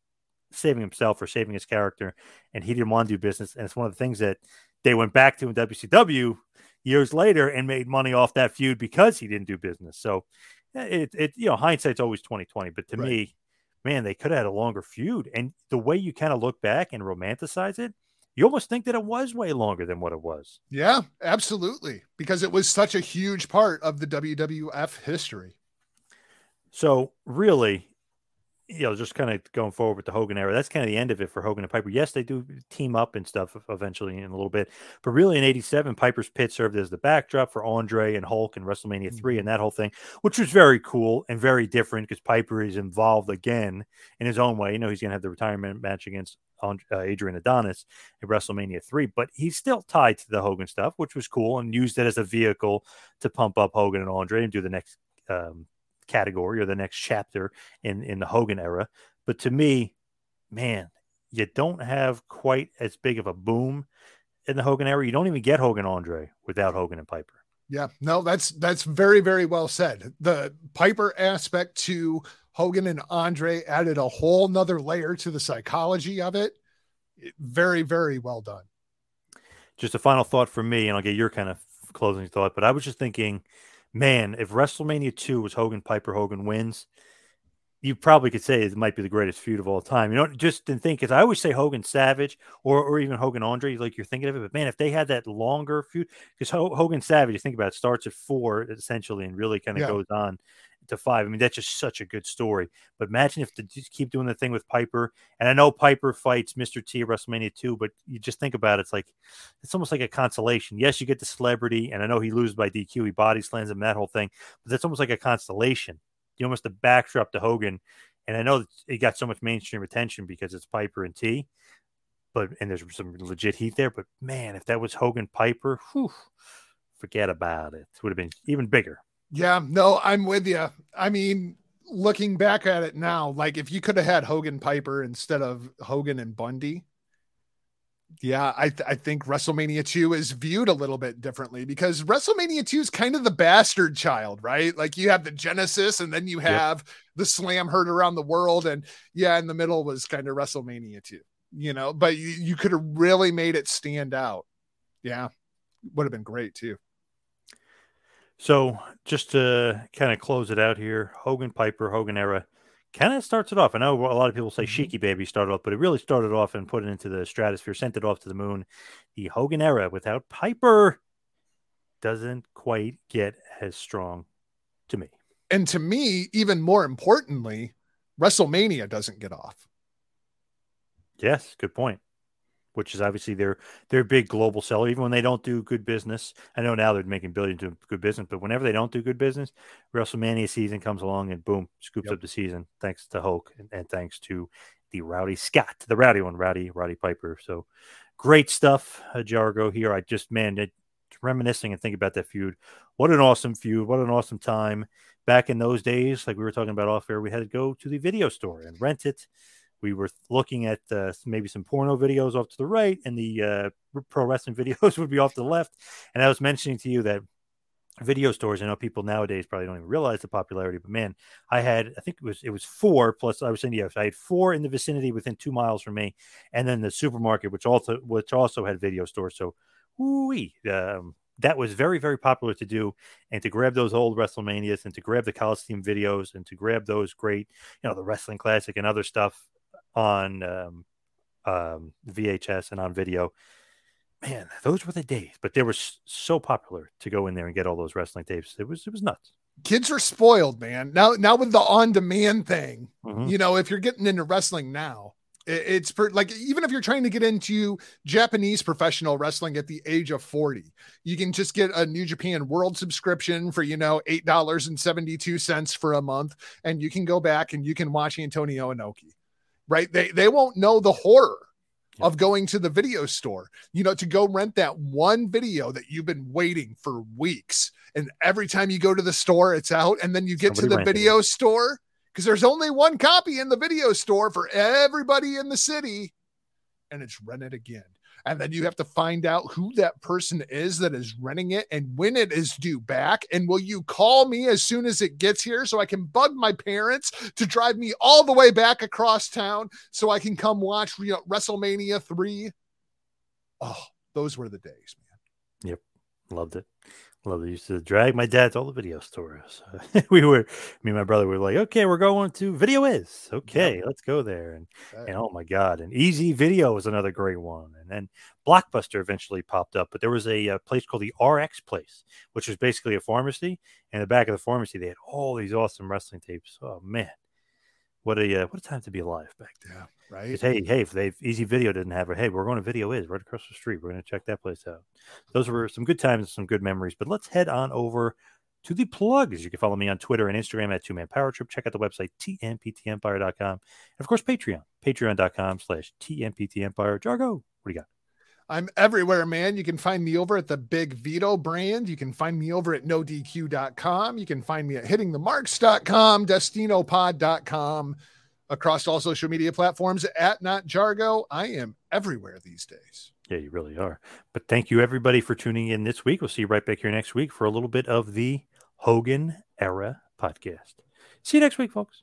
saving himself or saving his character and he didn't want to do business. And it's one of the things that they went back to in WCW years later and made money off that feud because he didn't do business. So eh, it, it you know, hindsight's always 2020, but to Right. me, man, they could have had a longer feud. And the way you kind of look back and romanticize it, you almost think that it was way longer than what it was. Yeah, absolutely. Because it was such a huge part of the WWF history. So really, you know, just kind of going forward with the Hogan era, that's kind of the end of it for Hogan and Piper. Yes, they do team up and stuff eventually in a little bit, but really in '87, Piper's Pit served as the backdrop for Andre and Hulk and WrestleMania 3 and that whole thing, which was very cool and very different because Piper is involved again in his own way. You know, he's going to have the retirement match against Andre- uh, Adrian Adonis at WrestleMania 3, but he's still tied to the Hogan stuff, which was cool and used it as a vehicle to pump up Hogan and Andre and do the next um, category or the next chapter in in the Hogan era. But to me, man, you don't have quite as big of a boom in the Hogan era. You don't even get Hogan Andre without Hogan and Piper. Yeah, no, that's that's very very well said. The Piper aspect to Hogan and Andre added a whole nother layer to the psychology of it. Very very well done. Just a final thought for me, and I'll get your kind of closing thought. But I was just thinking, man, if WrestleMania two was Hogan Piper, Hogan wins you probably could say it might be the greatest feud of all time. You know, just didn't think because I always say Hogan Savage or or even Hogan Andre, like you're thinking of it. But man, if they had that longer feud, because Hogan Savage, you think about it, starts at four essentially and really kind of yeah. goes on to five. I mean, that's just such a good story. But imagine if they just keep doing the thing with Piper. And I know Piper fights Mr. T at WrestleMania 2, but you just think about it, it's like it's almost like a consolation. Yes, you get the celebrity, and I know he loses by DQ, he body slams him, that whole thing, but that's almost like a constellation you almost the backdrop to Hogan. And I know it got so much mainstream attention because it's Piper and T, but and there's some legit heat there. But man, if that was Hogan Piper, whew, forget about it. It would have been even bigger. Yeah, no, I'm with you. I mean, looking back at it now, like if you could have had Hogan Piper instead of Hogan and Bundy, yeah, I, th- I think WrestleMania 2 is viewed a little bit differently because WrestleMania 2 is kind of the bastard child, right? Like you have the Genesis and then you have yep. the slam heard around the world. And yeah, in the middle was kind of WrestleMania 2, you know, but you, you could have really made it stand out. Yeah, would have been great too. So just to kind of close it out here, Hogan Piper, Hogan era kind of starts it off. I know a lot of people say mm-hmm. Sheiky Baby started off, but it really started off and put it into the stratosphere, sent it off to the moon. The Hogan era without Piper doesn't quite get as strong to me. And to me, even more importantly, WrestleMania doesn't get off. Yes, good point which is obviously their their big global seller. Even when they don't do good business, I know now they're making billions doing good business, but whenever they don't do good business, WrestleMania season comes along and boom, scoops yep. up the season. Thanks to Hulk and, and, thanks to the Rowdy Scot, the rowdy one, Rowdy Roddy Piper. So great stuff, uh, Jargo. Here, I just man, it, reminiscing and think about that feud. What an awesome feud! What an awesome time back in those days. Like we were talking about off air, we had to go to the video store and rent it we were looking at uh, maybe some porno videos off to the right and the uh, pro wrestling videos would be off to the left. And i was mentioning to you that video stores i know people nowadays probably don't even realize the popularity but man i had i think it was it was four plus i was saying yes i had four in the vicinity within two miles from me and then the supermarket which also which also had video stores. So whoo um, that was very very popular to do and to grab those old wrestlemanias and to grab the coliseum videos and to grab those great you know the wrestling classic and other stuff on um, um, VHS and on video. Man, those were the days. But they were so popular to go in there and get all those wrestling tapes. It was it was nuts. Kids are spoiled, man. Now now with the on demand thing, mm-hmm. you know, if you're getting into wrestling now, it's for like even if you're trying to get into Japanese professional wrestling at the age of 40, you can just get a New Japan World subscription for you know eight dollars and seventy two cents for a month, and you can go back and you can watch Antonio Inoki right? They they won't know the horror yeah. of going to the video store, you know, to go rent that one video that you've been waiting for weeks. And every time you go to the store, it's out. And then you get Somebody to the video it. store because there's only one copy in the video store for everybody in the city. And it's rented again and then you have to find out who that person is that is renting it and when it is due back. And will you call me as soon as it gets here so I can bug my parents to drive me all the way back across town so I can come watch you know, WrestleMania 3? Oh, those were the days, man. Yep. Loved it. Love they used to drag my dad to all the video stores. we were, me and my brother were like, okay, we're going to Video Is. Okay, let's go there. And, and oh my God. And Easy Video was another great one. And then Blockbuster eventually popped up, but there was a, a, place called the RX Place, which was basically a pharmacy. And in the back of the pharmacy, they had all these awesome wrestling tapes. Oh man, what a uh, what a time to be alive back then. Yeah right? Hey, hey, if they Easy Video didn't have it, hey, we're going to Video Is right across the street. We're going to check that place out. Those were some good times, some good memories. But let's head on over to the plugs. You can follow me on Twitter and Instagram at Two Man Power Trip. Check out the website tmptempire.com, and of course Patreon, patreon.com slash tmptempire. Jargo, what do you got? I'm everywhere, man. You can find me over at the Big Vito brand. You can find me over at nodq.com. You can find me at hittingthemarks.com, destinopod.com across all social media platforms at Not Jargo. I am everywhere these days. Yeah, you really are. But thank you everybody for tuning in this week. We'll see you right back here next week for a little bit of the Hogan Era podcast. See you next week, folks.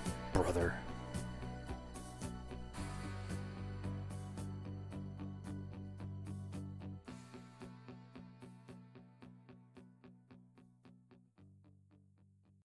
brother.